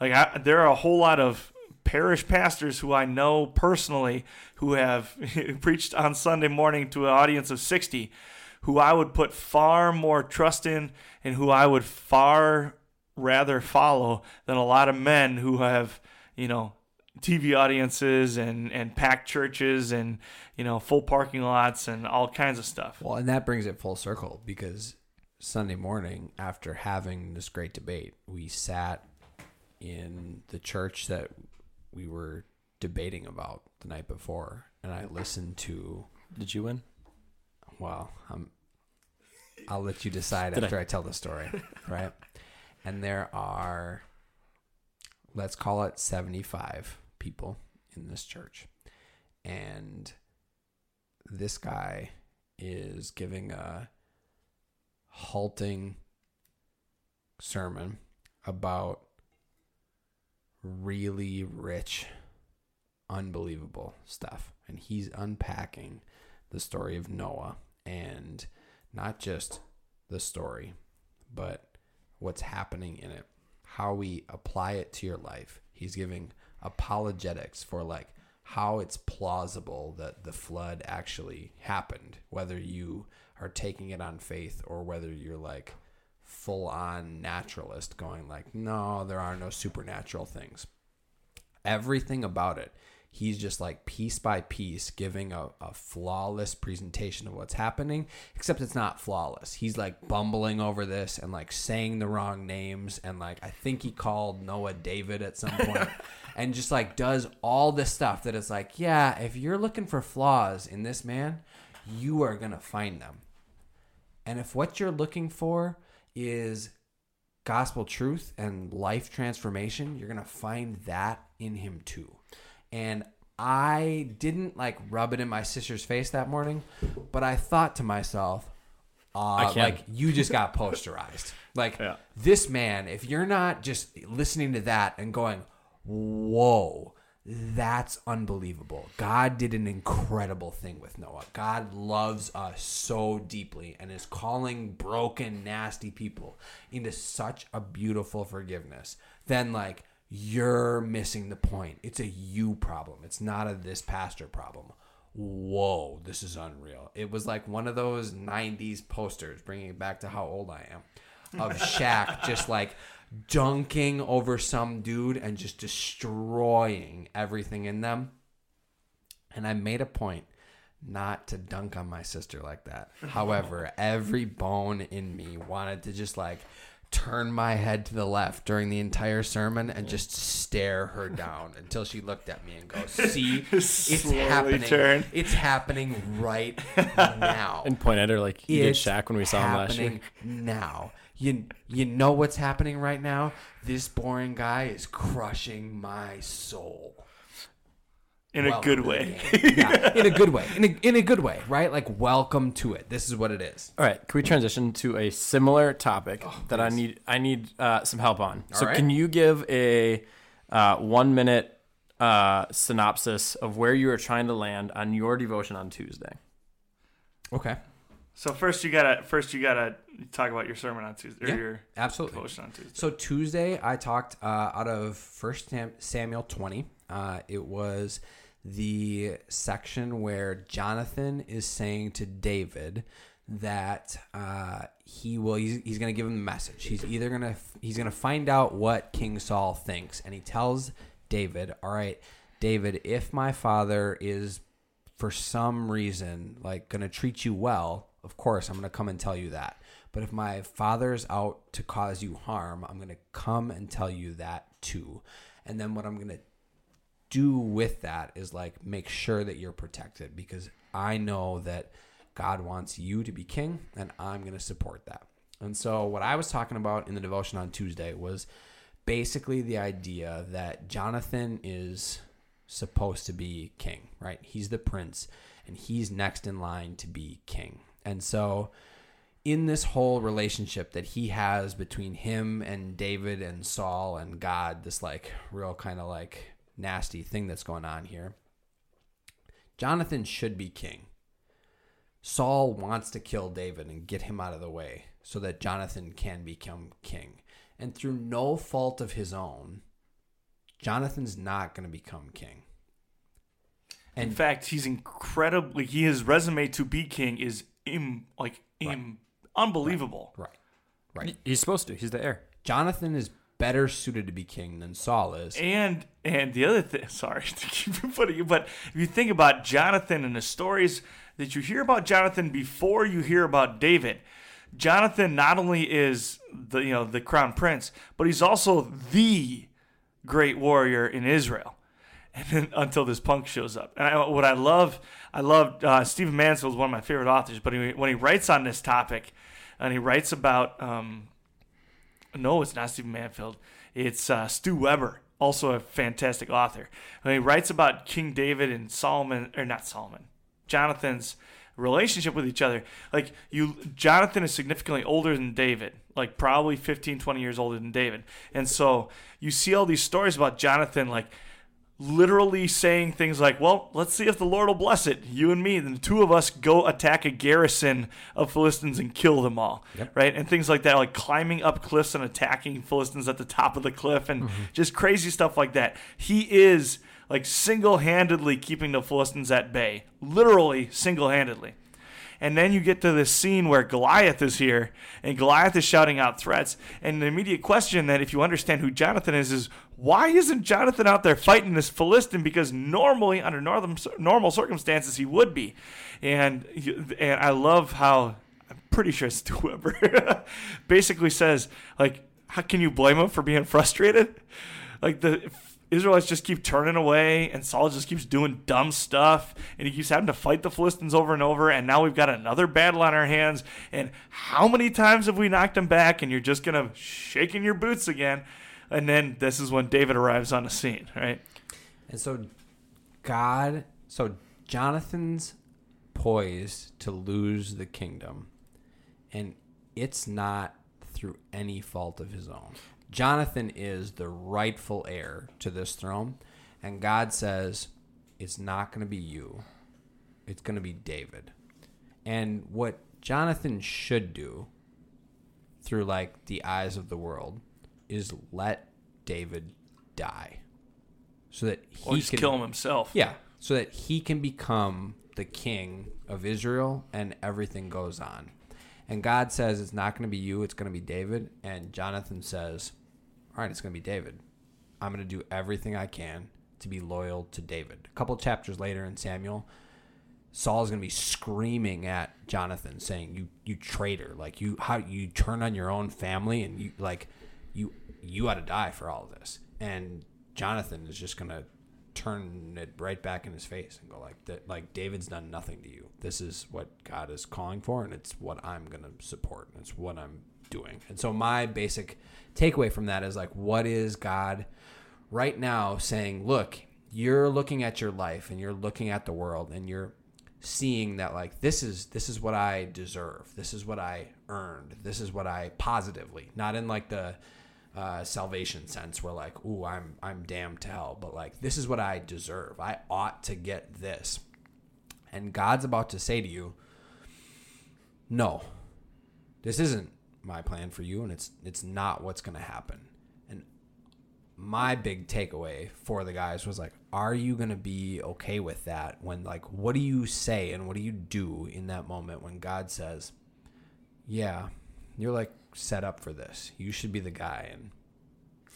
Like I, there are a whole lot of parish pastors who I know personally who have preached on Sunday morning to an audience of 60 who I would put far more trust in and who I would far rather follow than a lot of men who have, you know, TV audiences and, and packed churches and, you know, full parking lots and all kinds of stuff. Well, and that brings it full circle because Sunday morning, after having this great debate, we sat in the church that we were debating about the night before, and I listened to. Did you win? Well, I'm I'll let you decide Did after I? tell the story, right? And there are, let's call it 75 people in this church. And this guy is giving a halting sermon about really rich, unbelievable stuff. And he's unpacking the story of Noah and not just the story, but what's happening in it, how we apply it to your life. He's giving apologetics for like how it's plausible that the flood actually happened, whether you are taking it on faith or whether you're like full on naturalist going like no there are no supernatural things. Everything about it he's just like piece by piece giving a, a flawless presentation of what's happening except it's not flawless he's like bumbling over this and like saying the wrong names and like i think he called noah david at some point and just like does all this stuff that is like yeah if you're looking for flaws in this man you are gonna find them and if what you're looking for is gospel truth and life transformation, you're going to find that in him too. And I didn't like rub it in my sister's face that morning, but I thought to myself, uh, like you just got posterized. Like Yeah. this man, if you're not just listening to that and going, whoa, that's unbelievable. God did an incredible thing with Noah. God loves us so deeply and is calling broken, nasty people into such a beautiful forgiveness. Then, like, you're missing the point. It's a you problem, it's not a this pastor problem. Whoa, this is unreal. It was like one of those 90s posters, bringing it back to how old I am, of Shaq just like dunking over some dude and just destroying everything in them. And I made a point not to dunk on my sister like that. However, every bone in me wanted to just like turn my head to the left during the entire sermon and just stare her down until she looked at me and go, "See, it's happening. turn. It's happening right now." And point at her like you did It's Shaq when we saw him last year. happening Now, you you know what's happening right now. This boring guy is crushing my soul. In a good way. yeah, in a good way. In a, in a good way, right? Like welcome to it. This is what it is. All right, can we transition to a similar topic that I need I need uh, some help on? so right. can you give a uh, one minute uh, synopsis of where you are trying to land on your devotion on Tuesday? Okay. So first you gotta first you gotta talk about your sermon on Tuesday or Yeah, your Absolutely. devotion on Tuesday. So Tuesday, I talked uh, out of First Samuel twenty. Uh, it was the section where Jonathan is saying to David that uh, he will. He's, he's going to give him the message. He's either going to he's going to find out what King Saul thinks, and he tells David, "All right, David, if my father is for some reason like going to treat you well, of course I'm going to come and tell you that. But if my father's out to cause you harm, I'm going to come and tell you that too. And then what I'm going to do with that is like make sure that you're protected because I know that God wants you to be king and I'm going to support that. And so what I was talking about in the devotion on Tuesday was basically the idea that Jonathan is supposed to be king, right? He's the prince and he's next in line to be king. And so in this whole relationship that he has between him and David and Saul and God, this like real kind of like nasty thing that's going on here. Jonathan should be king. Saul wants to kill David and get him out of the way so that Jonathan can become king. And through no fault of his own, Jonathan's not going to become king. in fact, he's incredibly he his resume to be king is Im, like im, unbelievable. Right. Right. He's supposed to. He's the heir. Jonathan is better suited to be king than Saul is. And and the other thing, sorry to keep putting you, but if you think about Jonathan and the stories that you hear about Jonathan before you hear about David, Jonathan not only is the you know the crown prince, but he's also the great warrior in Israel. And then until this punk shows up, and I, what I love, I love uh, Stephen Mansfield is one of my favorite authors. But he, when he writes on this topic, and he writes about. Um, no, it's not Stephen Manfield. It's uh, Stu Weber, also a fantastic author. And he writes about King David and Solomon, or not Solomon, Jonathan's relationship with each other. Like you, Jonathan is significantly older than David, like probably 15, 20 years older than David. And so you see all these stories about Jonathan, like literally saying things like, "Well, let's see if the Lord will bless it. You and me, then the two of us go attack a garrison of Philistines and kill them all." Yep. Right? And things like that, like climbing up cliffs and attacking Philistines at the top of the cliff and mm-hmm. just crazy stuff like that. He is like single-handedly keeping the Philistines at bay. Literally single-handedly. And then you get to this scene where Goliath is here, and Goliath is shouting out threats. And the immediate question that, if you understand who Jonathan is, is why isn't Jonathan out there fighting this Philistine? Because normally, under normal circumstances, he would be. And and I love how I'm pretty sure Stu Weber basically says like, how can you blame him for being frustrated? Like the Israelites just keep turning away, and Saul just keeps doing dumb stuff, and he keeps having to fight the Philistines over and over. And now we've got another battle on our hands. And how many times have we knocked him back? And you're just gonna shake in your boots again. And then this is when David arrives on the scene, right? And so, God, so Jonathan's poised to lose the kingdom, and it's not through any fault of his own. Jonathan is the rightful heir to this throne, and God says, It's not going to be you, it's going to be David. And what Jonathan should do through like the eyes of the world is let David die so that he Or just can kill him himself. yeah, so that he can become the king of Israel and everything goes on. And God says it's not going to be you, it's going to be David. And Jonathan says, All right, it's going to be David. I'm going to do everything I can to be loyal to David. A couple chapters later in Samuel, Saul's going to be screaming at Jonathan saying, "You you traitor. Like you how you turn on your own family and you like you ought to die for all of this." And Jonathan is just to turn it right back in his face and go like that like David's done nothing to you. This is what God is calling for and it's what I'm going to support and it's what I'm doing. And so my basic takeaway from that is like what is God right now saying, look, you're looking at your life and you're looking at the world and you're seeing that like this is this is what I deserve. This is what I earned. This is what I positively, not in like the uh, salvation sense where like, ooh, I'm I'm damned to hell, but like this is what I deserve. I ought to get this. And God's about to say to you, no, this isn't my plan for you, and it's it's not what's gonna happen. And my big takeaway for the guys was like, are you gonna be okay with that? When like, what do you say and what do you do in that moment when God says, yeah, you're like set up for this. You should be the guy, and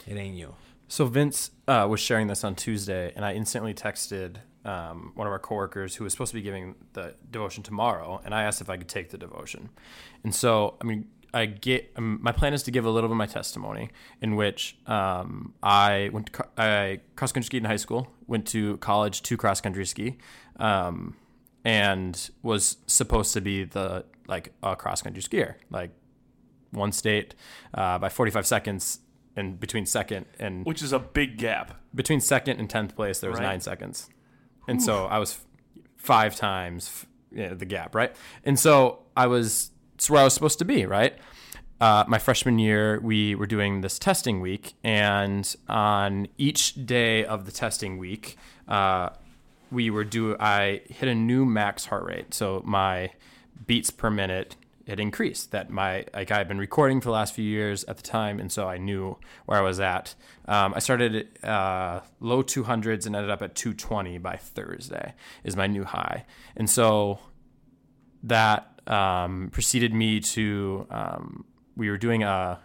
it ain't you. So Vince uh, was sharing this on Tuesday, and I instantly texted um, one of our coworkers who was supposed to be giving the devotion tomorrow, and I asked if I could take the devotion. And so, I mean, I get um, my plan is to give a little bit of my testimony, in which um, I went to I cross country skied in high school, went to college to cross country ski, um, and was supposed to be the like a cross country skier, like one state uh, by 45 seconds and between second and Which is a big gap. between second and 10th place there was Right. nine seconds. And so i was five times you know, the gap right? And so i was it's where i was supposed to be right? Uh, my freshman year we were doing this testing week and on each day of the testing week uh, we were do i hit a new max heart rate. So my beats per minute it increased that my like I had been recording for the last few years at the time, and so I knew where I was at. Um, I started uh, low 200s and ended up at 220 by Thursday is my new high, and so that um, preceded me to um, we were doing a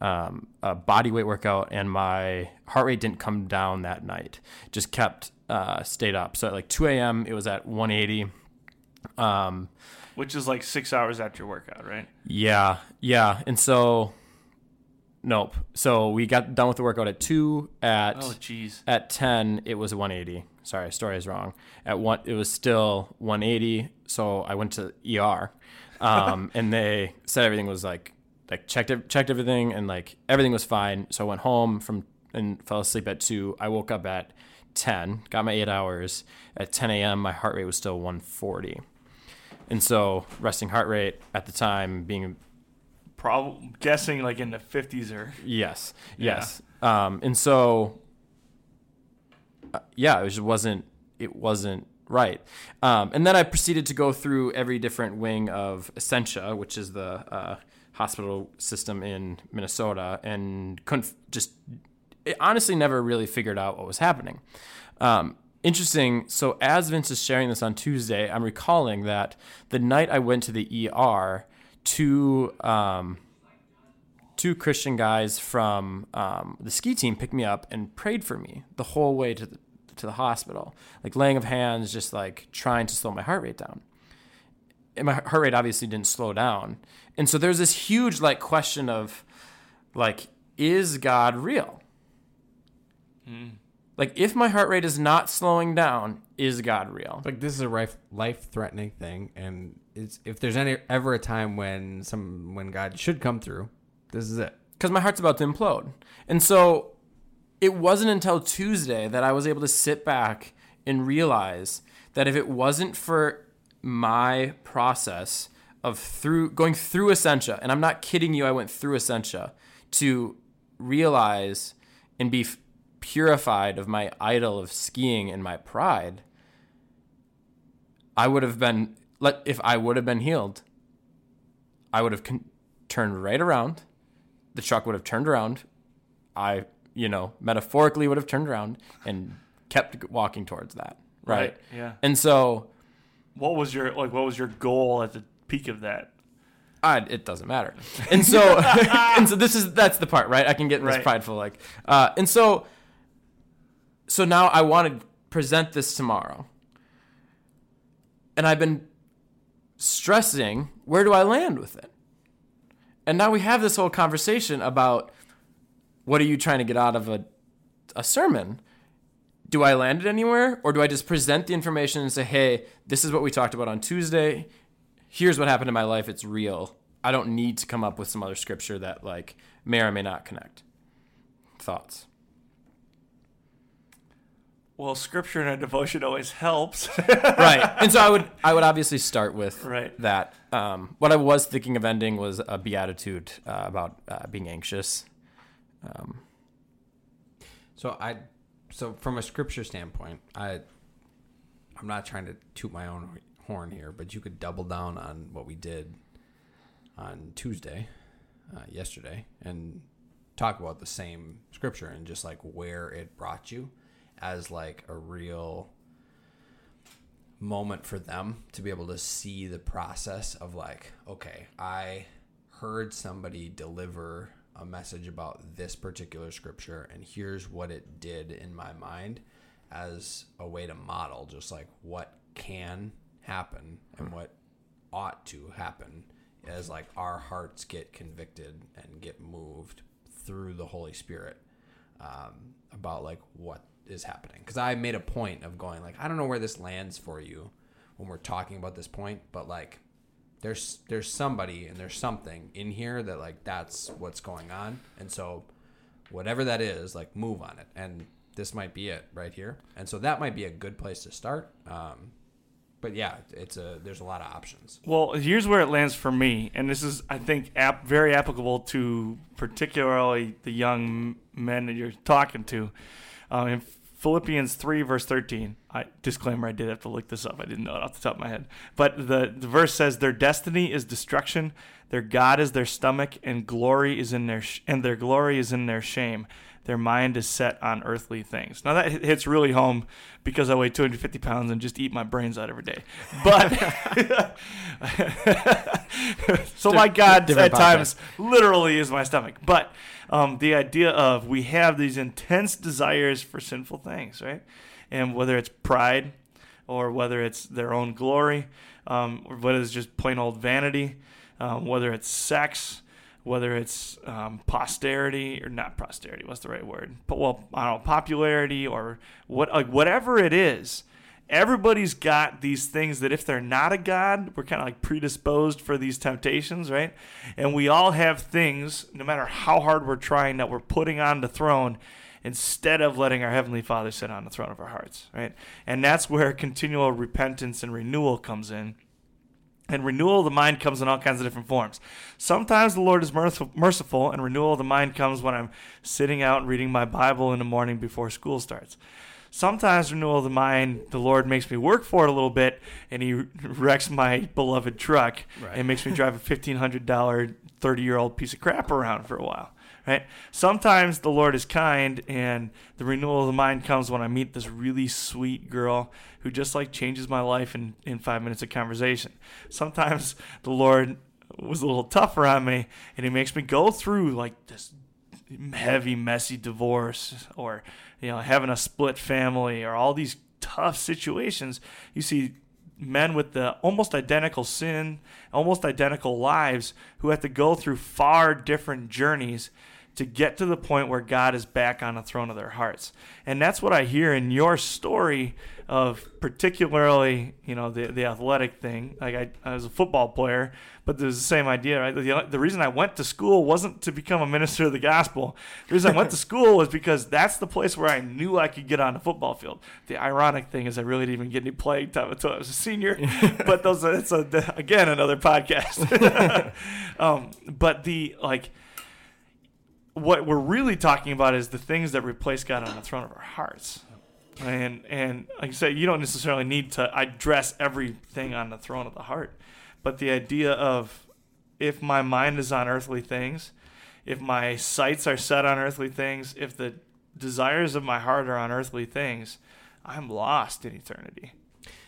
um, a body weight workout, and my heart rate didn't come down that night; just kept uh, stayed up. So at like 2 a.m. it was at 180. Which is like six hours after your workout, right? yeah, yeah. And so nope. So we got done with the workout at two. At Oh, jeez. at 10 it was 180 sorry story is wrong at one it was still 180 so i went to er um, and they said everything was like like checked checked everything and like everything was fine so i went home from and fell asleep at 2 i woke up at 10 got my 8 hours at 10 a.m my heart rate was still 140 and so resting heart rate at the time being Probably guessing like in the 50s or Yes, Yeah. yes. Um, and so, uh, yeah, it just wasn't. It wasn't right. Um, and then I proceeded to go through every different wing of Essentia, which is the uh, hospital system in Minnesota, and couldn't just. It honestly never really figured out what was happening. Um, interesting. So as Vince is sharing this on Tuesday, I'm recalling that the night I went to the ER, two um, two Christian guys from um, the ski team picked me up and prayed for me the whole way to the to the hospital, like laying of hands, just like trying to slow my heart rate down. And my heart rate obviously didn't slow down, and so there's this huge like question of, like, is God real? Like, if my heart rate is not slowing down, is God real? Like this is a life life threatening thing, and it's if there's any ever a time when some when God should come through, this is it. because my heart's about to implode. And so it wasn't until Tuesday that I was able to sit back and realize that if it wasn't for my process of through going through Essentia, and I'm not kidding you, I went through Essentia to realize and be purified of my idol of skiing and my pride. I would have been let if I would have been healed. I would have con- turned right around the truck would have turned around. I, you know, metaphorically would have turned around and kept walking towards that. Right. Yeah. And so What was your like? What was your goal at the peak of that? I, it doesn't matter. And so, and so this is, that's the part, right? I can get this Right. prideful, like, uh, and so, so now I want to present this tomorrow. And I've been stressing, where do I land with it? And now we have this whole conversation about what are you trying to get out of a, a sermon? Do I land it anywhere? Or do I just present the information and say, hey, this is what we talked about on Tuesday. Here's what happened in my life. It's real. I don't need to come up with some other scripture that like may or may not connect. Thoughts? Well, scripture and a devotion always helps. right. And so I would I would obviously start with Right. that. Um, what I was thinking of ending was a beatitude uh, about uh, being anxious. Um, So I, so from a scripture standpoint, I, I'm not trying to toot my own horn here, but you could double down on what we did on Tuesday, uh, yesterday, and talk about the same scripture and just like where it brought you as like a real moment for them to be able to see the process of like okay i heard somebody deliver a message about this particular scripture and here's what it did in my mind as a way to model just like what can happen and what ought to happen as like our hearts get convicted and get moved through the holy spirit um, about like what is happening. Because i made a point of going like i don't know where this lands for you when we're talking about this point but like there's there's somebody and there's something in here that like that's what's going on. And so whatever that is like move on it. And this might be it right here. And so that might be a good place to start. Um, but yeah it's a there's a lot of options. Well, here's where it lands for me, and this is, I think, ap- very applicable to particularly the young men that you're talking to. Um, in Philippians 3, verse 13, I disclaimer, I did have to look this up. I didn't know it off the top of my head. But the, the verse says, Their destiny is destruction, their God is their stomach, and glory is in their sh- and their glory is in their shame. Their mind is set on earthly things. Now that hits really home because I weigh 250 pounds and just eat my brains out every day. But so my God different at times literally is my stomach. But um, the idea of we have these intense desires for sinful things, right? And whether it's pride or whether it's their own glory, um, or whether it's just plain old vanity, um, whether it's sex, whether it's um, posterity or not posterity, what's the right word? But well, I don't know, popularity or what, like whatever it is. Everybody's got these things that if they're not a god, we're kind of like predisposed for these temptations, right? And we all have things, no matter how hard we're trying, that we're putting on the throne instead of letting our heavenly Father sit on the throne of our hearts, right? And that's where continual repentance and renewal comes in and renewal of the mind comes in all kinds of different forms. Sometimes the Lord is merciful, and renewal of the mind comes when I'm sitting out and reading my Bible in the morning before school starts. Sometimes renewal of the mind, the Lord makes me work for it a little bit, and He wrecks my beloved truck right. and makes me drive a fifteen hundred dollar, thirty year old piece of crap around for a while right? Sometimes the Lord is kind, and the renewal of the mind comes when I meet this really sweet girl who just like changes my life in, in five minutes of conversation. Sometimes the Lord was a little tougher on me, and He makes me go through like this heavy, messy divorce, or you know, having a split family, or all these tough situations. You see men with the almost identical sin, almost identical lives who have to go through far different journeys to get to the point where God is back on the throne of their hearts. And that's what I hear in your story of particularly, you know, the, the athletic thing. Like I, I was a football player, but there's the same idea, right? The, the reason I went to school wasn't to become a minister of the gospel. The reason I went to school was because that's the place where I knew I could get on the football field. The ironic thing is I really didn't even get any playing time until I was a senior, but those, it's a, again, another podcast. um, but the, like, what we're really talking about is the things that replace God on the throne of our hearts. And and like I say, you don't necessarily need to address everything on the throne of the heart, but the idea of if my mind is on earthly things, if my sights are set on earthly things, if the desires of my heart are on earthly things, I'm lost in eternity.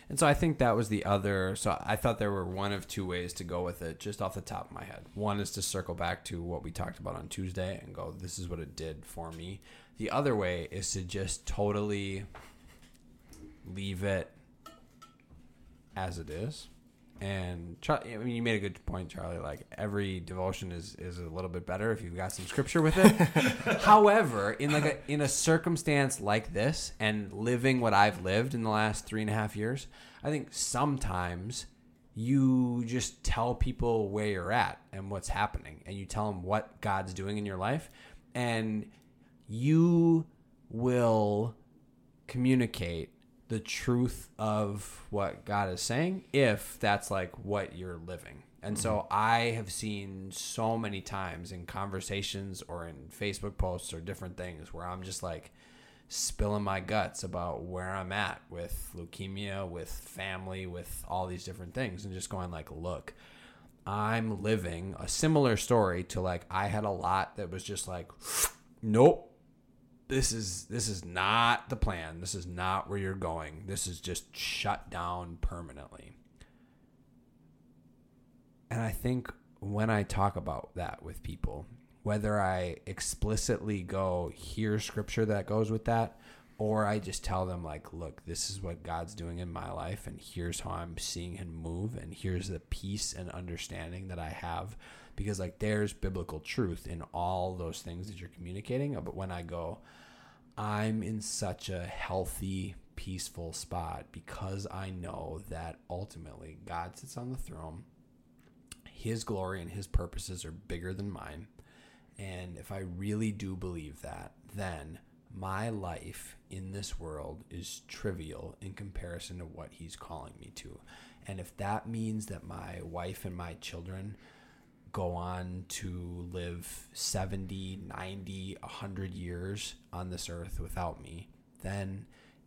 And so I think that was the other. So I thought there were one of two ways to go with it, just off the top of my head. One is to circle back to what we talked about on Tuesday and go, this is what it did for me. The other way is to just totally leave it as it is. And I mean, you made a good point, Charlie. Like every devotion is is a little bit better if you've got some scripture with it. However, in like a in a circumstance like this, and living what I've lived in the last three and a half years, I think sometimes you just tell people where you're at and what's happening, and you tell them what God's doing in your life, and you will communicate the truth of what God is saying if that's like what you're living. And so mm-hmm. I have seen so many times in conversations or in Facebook posts or different things where I'm just like spilling my guts about where I'm at with leukemia, with family, with all these different things and just going like, look, I'm living a similar story to like I had a lot that was just like nope, this is this is not the plan. This is not where you're going. This is just shut down permanently. And I think when I talk about that with people, whether I explicitly go, here's scripture that goes with that, or I just tell them, like, look, this is what God's doing in my life, and here's how I'm seeing Him move, and here's the peace and understanding that I have. Because, like, there's biblical truth in all those things that you're communicating. But when I go, I'm in such a healthy, peaceful spot because I know that ultimately God sits on the throne. His glory and his purposes are bigger than mine. And if I really do believe that, then my life in this world is trivial in comparison to what he's calling me to. And if that means that my wife and my children go on to live 70, 90, 100 years on this earth without me, then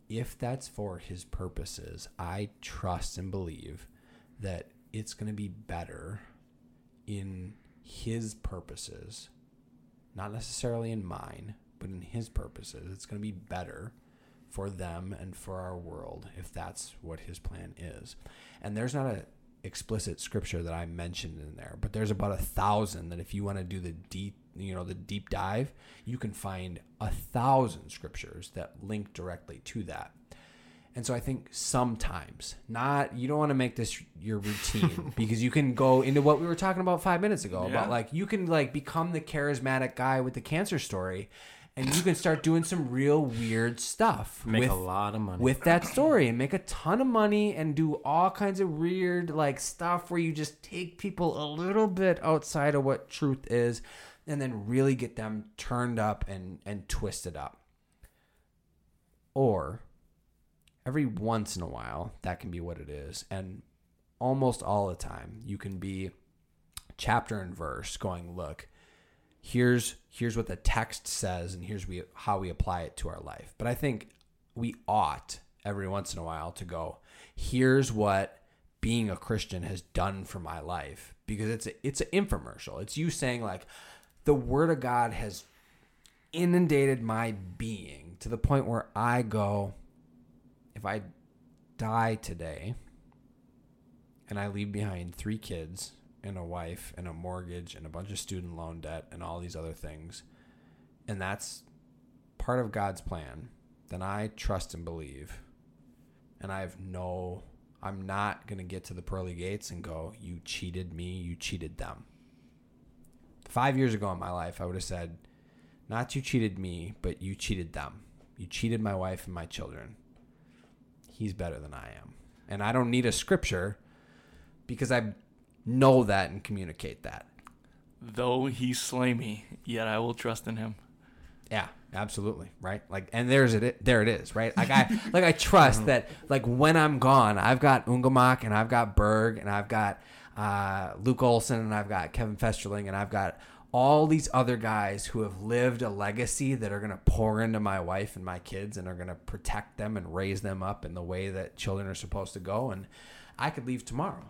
if that's for his purposes, I trust and believe that it's going to be better in his purposes, not necessarily in mine, but in his purposes. It's going to be better for them and for our world if that's what his plan is. And there's not a explicit scripture that I mentioned in there, but there's about a thousand that if you want to do the deep, you know, the deep dive, you can find a thousand scriptures that link directly to that. And so I think sometimes, not you don't want to make this your routine because you can go into what we were talking about five minutes ago Yeah. about like you can like become the charismatic guy with the cancer story, and you can start doing some real weird stuff Make with a lot of money. with that story and make a ton of money and do all kinds of weird like stuff where you just take people a little bit outside of what truth is and then really get them turned up and and twisted up or every once in a while that can be what it is and almost all the time you can be chapter and verse going look here's here's what the text says and here's we how we apply it to our life. But i think we ought every once in a while to go here's what being a christian has done for my life. Because it's a, it's an infomercial. It's you saying like the word of god has inundated my being to the point where i go if i die today and i leave behind three kids and a wife and a mortgage and a bunch of student loan debt and all these other things and that's part of god's plan then I trust and believe. And I have no, I'm not going to get to the pearly gates and go, you cheated me, you cheated them. Five years ago in my life, I would have said, not you cheated me, but you cheated them. You cheated my wife and my children. He's better than I am. And I don't need a scripture because I know that and communicate that. Though he slay me, yet I will trust in him. Yeah, absolutely. Right. Like, and there's it. There it is. Right. Like I, like I trust that. Like when I'm gone, I've got Ungamak and I've got Berg and I've got uh, Luke Olson and I've got Kevin Festerling and I've got all these other guys who have lived a legacy that are going to pour into my wife and my kids and are going to protect them and raise them up in the way that children are supposed to go. And I could leave tomorrow,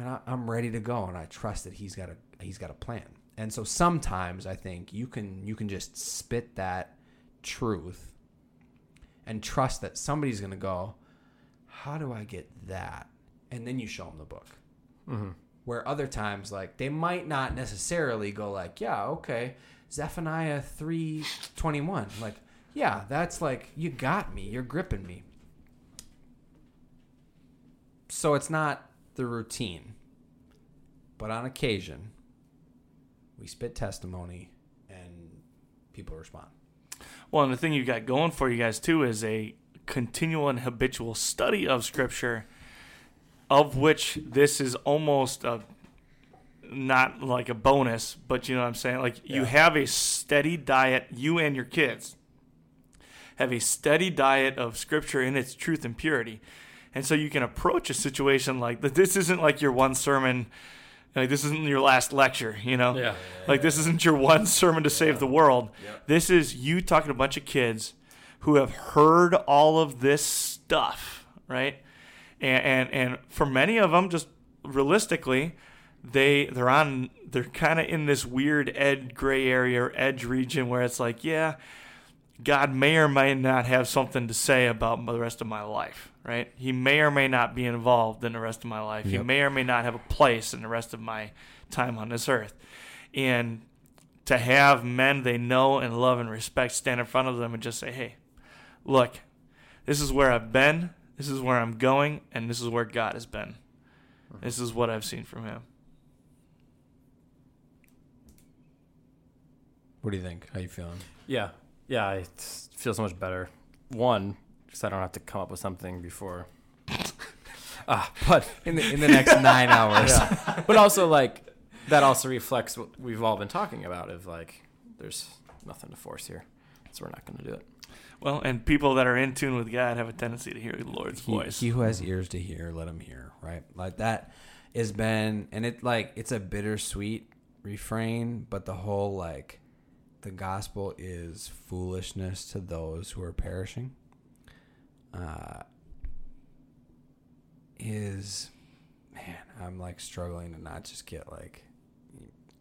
and I, I'm ready to go, and I trust that he's got a he's got a plan. And so sometimes I think you can you can just spit that truth and trust that somebody's going to go, how do I get that? And then you show them the book. Mm-hmm. Where other times, like they might not necessarily go like, yeah, okay, Zephaniah three twenty one, like, yeah, that's like you got me, you're gripping me. So it's not the routine, but on occasion, we spit testimony and people respond. Well, and the thing you've got going for you guys too is a continual and habitual study of Scripture, of which this is almost a not like a bonus, but you know what I'm saying. Like you have a steady diet, you and your kids have a steady diet of Scripture in its truth and purity, and so you can approach a situation like that. This isn't like your one sermon. Like this isn't your last lecture, you know. Yeah. Like this isn't your one sermon to save the world. This is you talking to a bunch of kids who have heard all of this stuff, right? And and, and for many of them, just realistically, they they're on they're kind of in this weird ed gray area or edge region where it's like, yeah, God may or may not have something to say about the rest of my life, right? He may or may not be involved in the rest of my life. He may or may not have a place in the rest of my time on this earth. And to have men they know and love and respect stand in front of them and just say, hey, look, this is where I've been, this is where I'm going, and this is where God has been. Mm-hmm. This is what I've seen from him. What do you think? How you feeling? Yeah, yeah, I s- feel so much better. One, because I don't have to come up with something before. Ah, but In the in the next nine hours. but also like that also reflects what we've all been talking about. Of like, there's nothing to force here, so we're not going to do it. Well, and people that are in tune with God have a tendency to hear the Lord's he, voice. he who has ears to hear, let him hear. Right, like that has been, and it like it's a bittersweet refrain, but the whole like the gospel is foolishness to those who are perishing. Uh, is man, I'm like struggling to not just get like,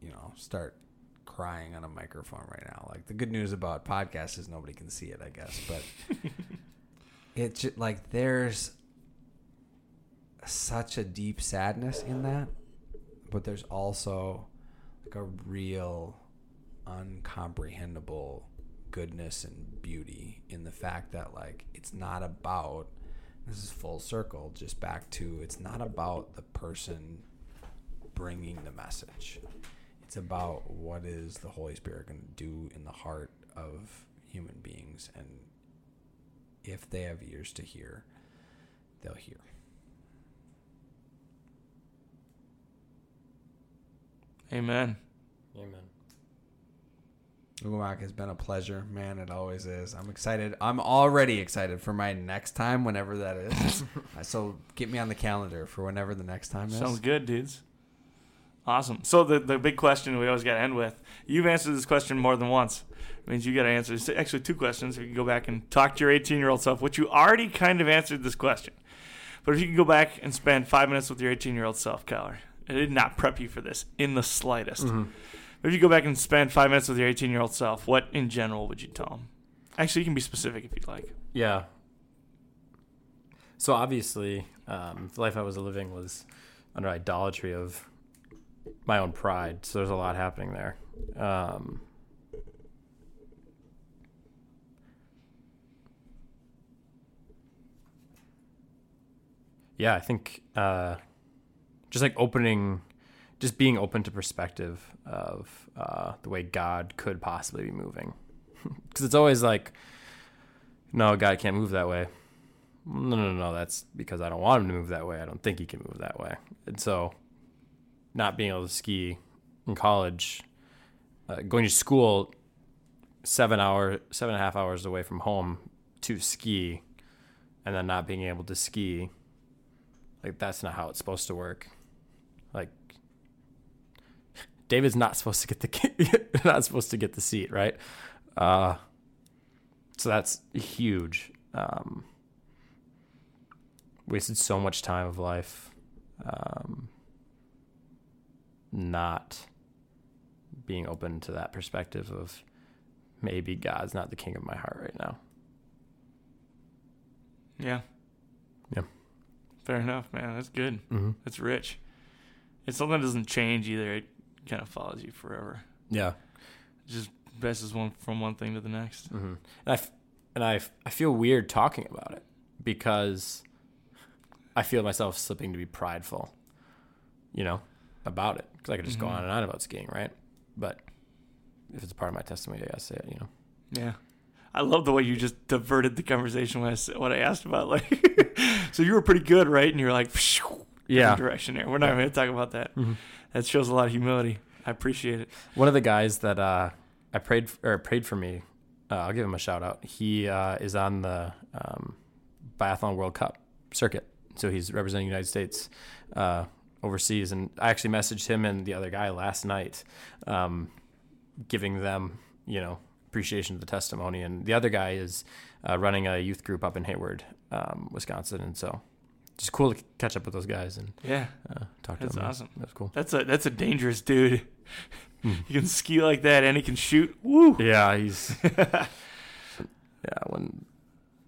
you know, start crying on a microphone right now. Like the good news about podcasts is nobody can see it, I guess, but it's just like there's such a deep sadness in that, but there's also like a real uncomprehendable goodness and beauty in the fact that like it's not about this is full circle, just back to it's not about the person bringing the message. It's about what is the Holy Spirit going to do in the heart of human beings. And if they have ears to hear, they'll hear. Amen. Amen. Ugumak has been a pleasure, man. It always is. I'm excited. I'm already excited for my next time, whenever that is. Uh, so get me on the calendar for whenever the next time is. Sounds good, dudes. Awesome. So the the big question we always got to end with. You've answered this question more than once. It means you got to answer. It's actually two questions. If you can go back and talk to your 18 year old self, which you already kind of answered this question. But if you can go back and spend five minutes with your 18 year old self, Kyler, I did not prep you for this in the slightest. But if you go back and spend five minutes with your 18 year old self, what in general would you tell him? Actually, you can be specific if you'd like. Yeah. So obviously, um, the life I was living was under idolatry of my own pride. So there's a lot happening there. Um, yeah, I think uh, just like opening, just being open to perspective of uh, the way God could possibly be moving, because it's always like, no, God can't move that way. No, no, no, that's because I don't want him to move that way. I don't think he can move that way. And so, not being able to ski in college, uh, going to school seven hour, seven and a half hours away from home to ski, and then not being able to ski, like that's not how it's supposed to work. David's not supposed to get the not supposed to get the seat, right? Uh, so that's huge. Um, wasted so much time of life um, not being open to that perspective of maybe God's not the king of my heart right now. Yeah. Yeah. Fair enough, man. That's good. Mm-hmm. That's rich. It's something that doesn't change either. It kind of follows you forever. Yeah. It just passes one from one thing to the next. Mm-hmm. And I f- and I, f- I feel weird talking about it because I feel myself slipping to be prideful, you know, about it. Because I could just go Mhm. on and on about skiing, right? But if it's part of my testimony, I gotta say it, you know. Yeah. I love the way you just diverted the conversation when I, when I asked about like, so you were pretty good, right? And you're like, different direction there. We're not going to talk about that. Mhm. That shows a lot of humility. I appreciate it. One of the guys that uh, I prayed or prayed for me, uh, I'll give him a shout out. He uh, is on the um, biathlon World Cup circuit, so he's representing the United States uh, overseas. And I actually messaged him and the other guy last night, um, giving them you know appreciation of the testimony. And the other guy is uh, running a youth group up in Hayward, um, Wisconsin, and so just cool to catch up with those guys and Yeah. uh, talk to That's them. awesome. That's cool. That's a, that's a dangerous dude. Hmm. he can ski like that and he can shoot. Woo. Yeah, he's yeah. When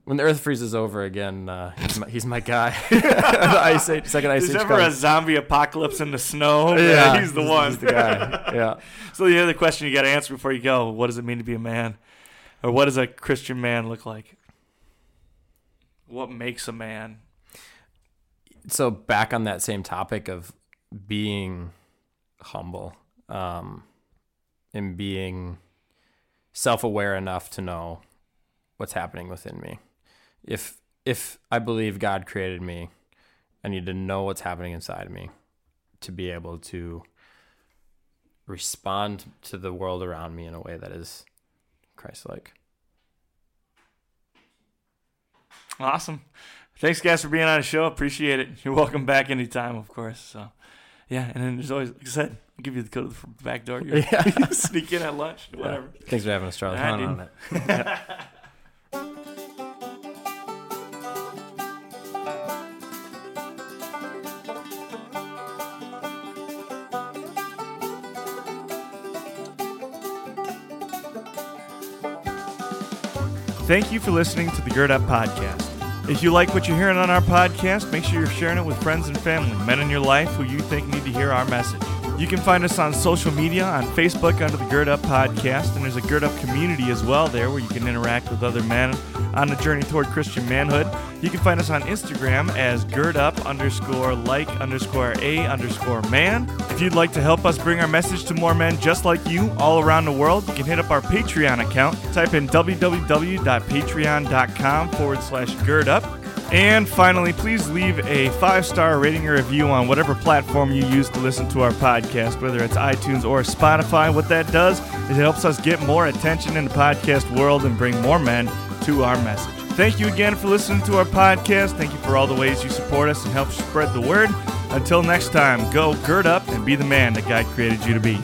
when the Earth freezes over again, uh, he's my he's my guy. the ice age, second ice There's age ever a zombie apocalypse in the snow. yeah, he's the one. He's the guy. Yeah. So the other question you got to answer before you go: What does it mean to be a man, or what does a Christian man look like? What makes a man? So back on that same topic of being humble, um, and being self-aware enough to know what's happening within me. If if I believe God created me, I need to know what's happening inside of me to be able to respond to the world around me in a way that is Christ-like. Awesome. Thanks, guys, for being on the show. Appreciate it. You're welcome back anytime, of course. So, yeah, and then there's always, like I said, I'll give you the code of the back door. You Yeah. sneak in at lunch, whatever. Thanks for having us, Charlie. Right, on it. Thank you for listening to the Gird Up Podcast. If you like what you're hearing on our podcast, make sure you're sharing it with friends and family, men in your life who you think need to hear our message. You can find us on social media on Facebook under the Gird Up Podcast, and there's a Gird Up community as well there where you can interact with other men on the journey toward Christian manhood. You can find us on Instagram as gird up underscore like underscore a underscore man. If you'd like to help us bring our message to more men just like you all around the world, you can hit up our Patreon account. Type in www.patreon.com forward slash girdup. And finally, please leave a five star rating or review on whatever platform you use to listen to our podcast, whether it's iTunes or Spotify. What that does is it helps us get more attention in the podcast world and bring more men to our message. Thank you again for listening to our podcast. Thank you for all the ways you support us and help spread the word. Until next time, go gird up and be the man that God created you to be.